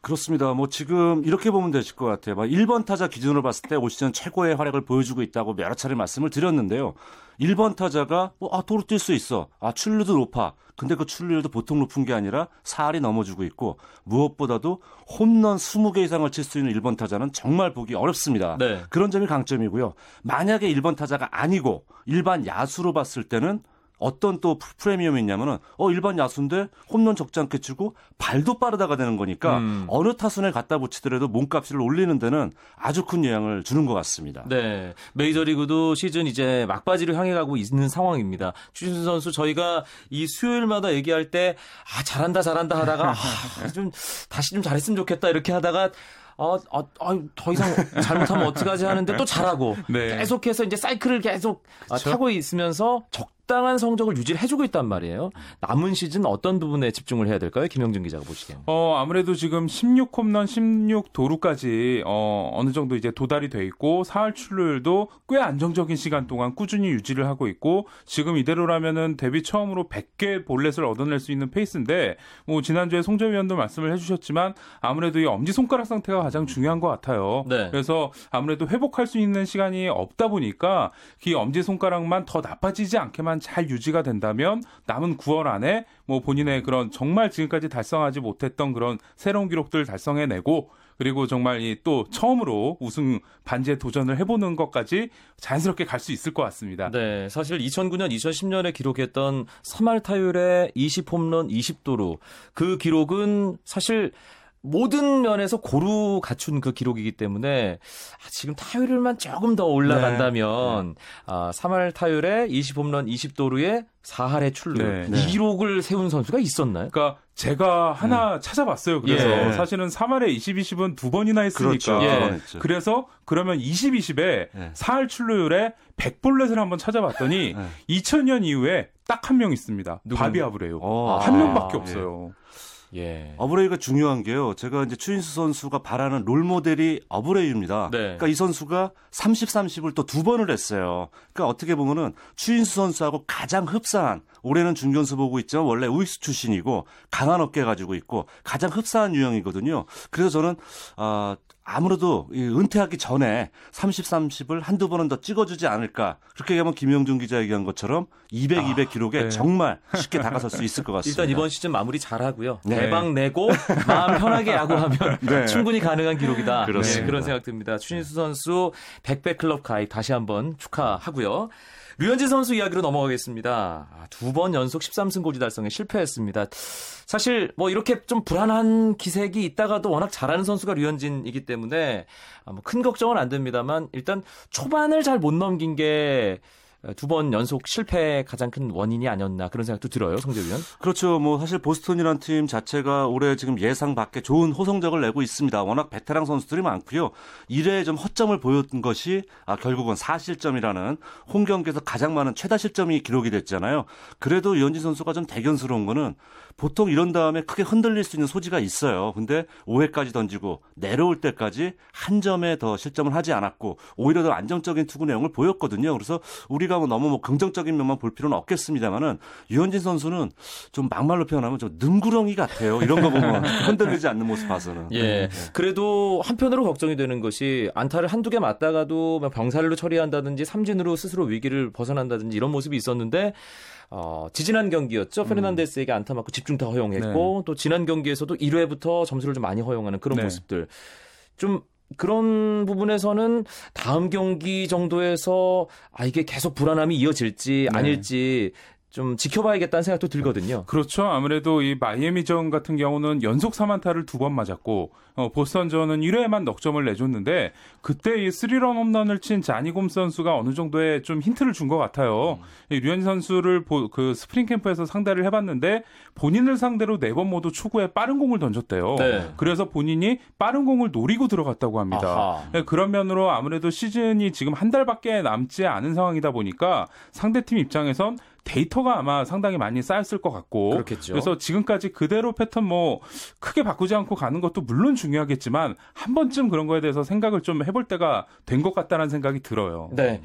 그렇습니다. 뭐 지금 이렇게 보면 되실 것 같아요. 막 1번 타자 기준으로 봤을 때 올 시즌 최고의 활약을 보여주고 있다고 여러 차례 말씀을 드렸는데요. 1번 타자가 뭐, 아, 도로 뛸 수 있어. 아, 출루도 높아. 근데 그 출루율도 보통 높은 게 아니라 4할이 넘어주고 있고 무엇보다도 홈런 20개 이상을 칠 수 있는 1번 타자는 정말 보기 어렵습니다. 네. 그런 점이 강점이고요. 만약에 1번 타자가 아니고 일반 야수로 봤을 때는 어떤 또 프리미엄이 있냐면은 어 일반 야수인데 홈런 적지 않게 치고 발도 빠르다가 되는 거니까 음. 어느 타순에 갖다 붙이더라도 몸값을 올리는 데는 아주 큰 영향을 주는 것 같습니다. 네. 메이저리그도 시즌 이제 막바지를 향해 가고 있는 상황입니다. 추신수 선수 저희가 이 수요일마다 얘기할 때 아, 잘한다 잘한다 하다가 아, 좀 다시 좀 잘했으면 좋겠다 이렇게 하다가 어, 어, 어, 더 이상 잘못하면 어떡하지 하는데 또 잘하고 네. 계속해서 이제 사이클을 계속 그렇죠? 타고 있으면서 적 적당한 성적을 유지를 해주고 있단 말이에요. 남은 시즌 어떤 부분에 집중을 해야 될까요? 김영준 기자가 보시기에. 어, 아무래도 지금 16홈런 16도루까지 어, 어느 정도 이제 도달이 돼 있고 사할 출루율도 꽤 안정적인 시간 동안 꾸준히 유지를 하고 있고 지금 이대로라면은 데뷔 처음으로 100개 볼넷을 얻어낼 수 있는 페이스인데 뭐 지난주에 송재 위원도 말씀을 해주셨지만 아무래도 이 엄지 손가락 상태가 가장 중요한 것 같아요. 네. 그래서 아무래도 회복할 수 있는 시간이 없다 보니까 이 엄지 손가락만 더 나빠지지 않게만 상태만 잘 유지가 된다면 남은 9월 안에 뭐 본인의 그런 정말 지금까지 달성하지 못했던 그런 새로운 기록들을 달성해내고 그리고 정말 이 또 처음으로 우승 반지에 도전을 해보는 것까지 자연스럽게 갈 수 있을 것 같습니다. 네, 사실 2009년, 2010년에 기록했던 3할 타율의 20홈런 20도루 그 기록은 사실 모든 면에서 고루 갖춘 그 기록이기 때문에 아, 지금 타율만 조금 더 올라간다면 네. 네. 아, 3할 타율에 20홈런 20도루에 4할의 출루 네. 이 기록을 세운 선수가 있었나요? 그러니까 제가 하나 네. 찾아봤어요. 그래서 예. 사실은 3할에 20, 20은 두 번이나 했으니까. 그렇죠. 예. 그래서 그러면 20, 20에 예. 4할 출루율에 100볼넷을 한번 찾아봤더니 예. 2000년 이후에 딱 한 명 있습니다. 바비 아브레요. 어. 한 명밖에 아. 없어요. 예. 어브레이가 중요한 게요. 제가 이제 추인수 선수가 바라는 롤 모델이 어브레이입니다. 네. 그러니까 이 선수가 30, 30을 또 두 번을 했어요. 그러니까 어떻게 보면은 추인수 선수하고 가장 흡사한 올해는 중견수 보고 있죠. 원래 우익수 출신이고 강한 어깨 가지고 있고 가장 흡사한 유형이거든요. 그래서 저는 어, 아무래도 은퇴하기 전에 30, 30을 한두 번은 더 찍어주지 않을까. 그렇게 얘기하면 김영준 기자 얘기한 것처럼 200, 아, 200 기록에 네. 정말 쉽게 다가설 수 있을 것 같습니다. 일단 이번 시즌 마무리 잘하고요. 네. 대박 내고 마음 편하게 야구하면 네. 충분히 가능한 기록이다. 네, 그런 생각 듭니다. 추신수 선수 100배 클럽 가입 다시 한번 축하하고요. 류현진 선수 이야기로 넘어가겠습니다. 아, 두번 연속 13승 고지 달성에 실패했습니다. 사실 뭐 이렇게 좀 불안한 기색이 있다가도 워낙 잘하는 선수가 류현진이기 때문에 아, 뭐큰 걱정은 안 됩니다만 일단 초반을 잘 못 넘긴 게 두번 연속 실패의 가장 큰 원인이 아니었나 그런 생각도 들어요, 성재 위원. 그렇죠. 뭐 사실 보스턴이라는 팀 자체가 올해 지금 예상 밖에 좋은 호성적을 내고 있습니다. 워낙 베테랑 선수들이 많고요. 1회에 좀 허점을 보였던 것이 아, 결국은 4실점이라는 홈 경기에서 가장 많은 최다 실점이 기록이 됐잖아요. 그래도 이현진 선수가 좀 대견스러운 거는 보통 이런 다음에 크게 흔들릴 수 있는 소지가 있어요. 근데 5회까지 던지고 내려올 때까지 한 점에 더 실점을 하지 않았고 오히려 더 안정적인 투구 내용을 보였거든요. 그래서 우리가 뭐 너무 뭐 긍정적인 면만 볼 필요는 없겠습니다만은 유현진 선수는 좀 막말로 표현하면 좀 능구렁이 같아요. 이런 거 보면 흔들리지 않는 모습 봐서는. 예. 네. 그래도 한편으로 걱정이 되는 것이 안타를 한두 개 맞다가도 병살로 처리한다든지 삼진으로 스스로 위기를 벗어난다든지 이런 모습이 있었는데 어, 지지난 경기였죠. 음. 페르난데스에게 안타 맞고 집중타 허용했고 네. 또 지난 경기에서도 1회부터 점수를 좀 많이 허용하는 그런 네. 모습들. 좀 그런 부분에서는 다음 경기 정도에서 아 이게 계속 불안함이 이어질지 네. 아닐지 좀 지켜봐야겠다는 생각도 들거든요. 그렇죠. 아무래도 이 마이애미전 같은 경우는 연속 3안타를 두 번 맞았고 어, 보스턴전은 1회에만 넉 점을 내줬는데 그때 이 스리런 홈런을 친 자니 곰스 선수가 어느 정도의 좀 힌트를 준 것 같아요. 음. 류현 선수를 보, 그 스프링 캠프에서 상대를 해봤는데 본인을 상대로 네 번 모두 초구에 빠른 공을 던졌대요. 네. 그래서 본인이 빠른 공을 노리고 들어갔다고 합니다. 네, 그런 면으로 아무래도 시즌이 지금 한 달밖에 남지 않은 상황이다 보니까 상대팀 입장에선 데이터가 아마 상당히 많이 쌓였을 것 같고 그렇겠죠. 그래서 지금까지 그대로 패턴 뭐 크게 바꾸지 않고 가는 것도 물론 중요하겠지만 한 번쯤 그런 거에 대해서 생각을 좀 해볼 때가 된 것 같다는 생각이 들어요. 네.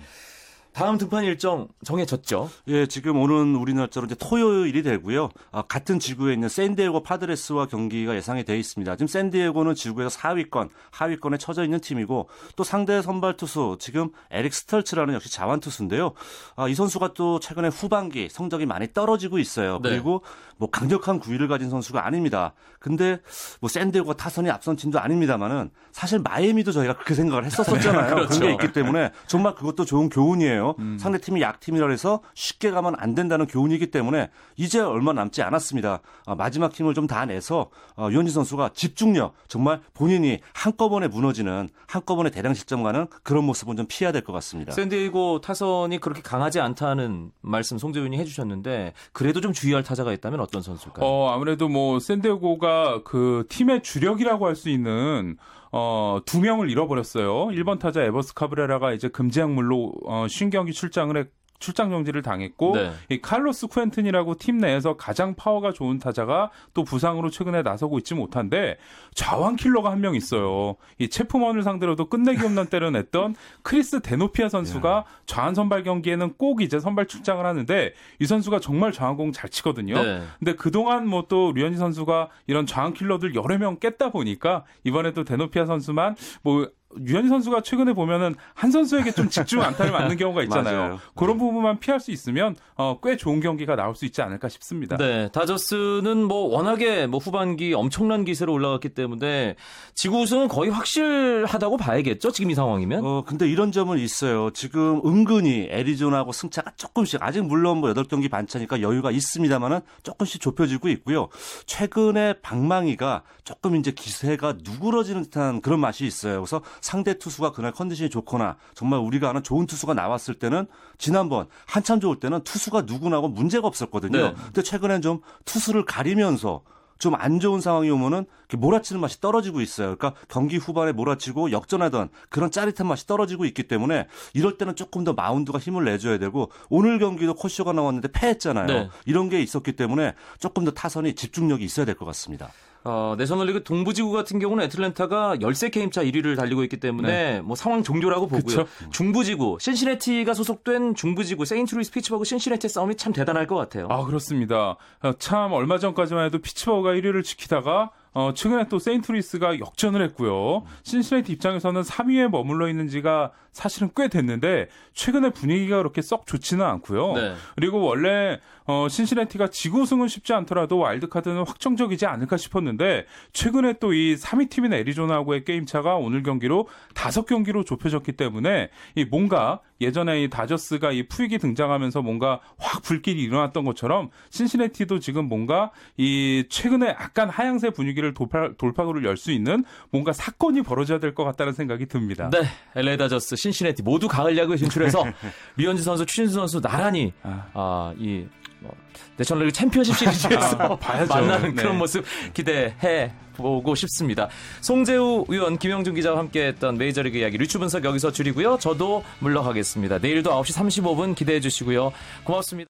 다음 등판 일정 정해졌죠? 예, 지금 오는 우리나라로 이제 토요일이 되고요. 아, 같은 지구에 있는 샌디에고 파드레스와 경기가 예상이 돼 있습니다. 지금 샌디에고는 지구에서 4위권, 하위권에 처져 있는 팀이고 또 상대 선발 투수 지금 에릭 스털츠라는 역시 자완 투수인데요. 아, 이 선수가 또 최근에 후반기 성적이 많이 떨어지고 있어요. 네. 그리고 뭐 강력한 구위를 가진 선수가 아닙니다. 근데 뭐 샌디에고가 타선이 앞선 팀도 아닙니다만은 사실 마이애미도 저희가 그렇게 생각을 했었었잖아요. 그렇죠. 그런 게 있기 때문에 정말 그것도 좋은 교훈이에요. 거거든요. 음. 상대 팀이 약팀이라 해서 쉽게 가면 안 된다는 교훈이기 때문에 이제 얼마 남지 않았습니다. 어, 마지막 힘을 좀 다 내서 어, 유현진 선수가 집중력 정말 본인이 한꺼번에 무너지는 한꺼번에 대량 실점가는 그런 모습은 좀 피해야 될 것 같습니다. 샌디에이고 타선이 그렇게 강하지 않다는 말씀 송재윤이 해주셨는데 그래도 좀 주의할 타자가 있다면 어떤 선수일까요? 어, 아무래도 뭐 샌디에고가 그 팀의 주력이라고 할 수 있는 어, 두 명을 잃어버렸어요. 1번 타자 에버스 카브레라가 이제 금지약물로 어, 신경기 출장을 했 출장 정지를 당했고 네. 이 칼로스 쿠엔튼이라고 팀 내에서 가장 파워가 좋은 타자가 또 부상으로 최근에 나서고 있지 못한데 좌완 킬러가 한 명 있어요. 이 체프먼을 상대로도 끝내기 홈런 때려냈던 크리스 데노피아 선수가 좌완 선발 경기에는 꼭 이제 선발 출장을 하는데 이 선수가 정말 좌완 공 잘 치거든요. 네. 근데 그동안 뭐 또 류현진 선수가 이런 좌완 킬러들 여러 명 겪다 보니까 이번에도 데노피아 선수만 뭐 류현진 선수가 최근에 보면은 한 선수에게 좀 집중 안타를 맞는 경우가 있잖아요. 그런 부분만 피할 수 있으면 어, 꽤 좋은 경기가 나올 수 있지 않을까 싶습니다. 네, 다저스는 뭐 워낙에 뭐 후반기 엄청난 기세로 올라갔기 때문에 지구 우승은 거의 확실하다고 봐야겠죠. 지금 이 상황이면. 어, 근데 이런 점은 있어요. 지금 은근히 애리조나하고 승차가 조금씩 아직 물론 뭐 8경기 반차니까 여유가 있습니다만은 조금씩 좁혀지고 있고요. 최근에 방망이가 조금 이제 기세가 누그러지는 듯한 그런 맛이 있어요. 그래서 상대 투수가 그날 컨디션이 좋거나 정말 우리가 아는 좋은 투수가 나왔을 때는 지난번 한참 좋을 때는 투수가 누구나고 문제가 없었거든요. 네. 근데 최근엔 좀 투수를 가리면서 좀안 좋은 상황이 오면은 이렇게 몰아치는 맛이 떨어지고 있어요. 그러니까 경기 후반에 몰아치고 역전하던 그런 짜릿한 맛이 떨어지고 있기 때문에 이럴 때는 조금 더 마운드가 힘을 내줘야 되고 오늘 경기도 커쇼가 나왔는데 패했잖아요. 네. 이런 게 있었기 때문에 조금 더 타선이 집중력이 있어야 될 것 같습니다. 어, 내셔널리그 동부지구 같은 경우는 애틀랜타가 13게임 차 1위를 달리고 있기 때문에 네. 뭐 상황 종료라고 보고요. 그쵸. 중부지구 신시내티가 소속된 중부지구 세인트루이스 피츠버그 신시내티 싸움이 참 대단할 것 같아요. 아 그렇습니다. 어, 참 얼마 전까지만 해도 피츠버그가 1위를 지키다가 어, 최근에 또 세인트루이스가 역전을 했고요. 신시내티 입장에서는 3위에 머물러 있는 지가 사실은 꽤 됐는데 최근에 분위기가 그렇게 썩 좋지는 않고요. 네. 그리고 원래 어, 신시내티가 지구 우승은 쉽지 않더라도 와일드카드는 확정적이지 않을까 싶었는데 최근에 또 이 3위 팀인 애리조나하고의 게임 차가 오늘 경기로 5경기로 좁혀졌기 때문에 이 뭔가 예전에 이 다저스가 이 푸익이 등장하면서 뭔가 확 불길이 일어났던 것처럼 신시내티도 지금 뭔가 이 최근에 약간 하향세 분위기를 돌파, 돌파구를 열 수 있는 뭔가 사건이 벌어져야 될 것 같다는 생각이 듭니다. 네, LA 다저스, 신시내티 모두 가을 야구에 진출해서 류현진 선수, 추신수 선수 나란히 아, 이 뭐, 내셔널리그 챔피언십 시리즈에서 아. 만나는 네. 그런 모습 기대해 보고 싶습니다. 송재우 의원, 김영준 기자와 함께했던 메이저리그 이야기 류추 분석 여기서 줄이고요. 저도 물러가겠습니다. 내일도 9시 35분 기대해 주시고요. 고맙습니다.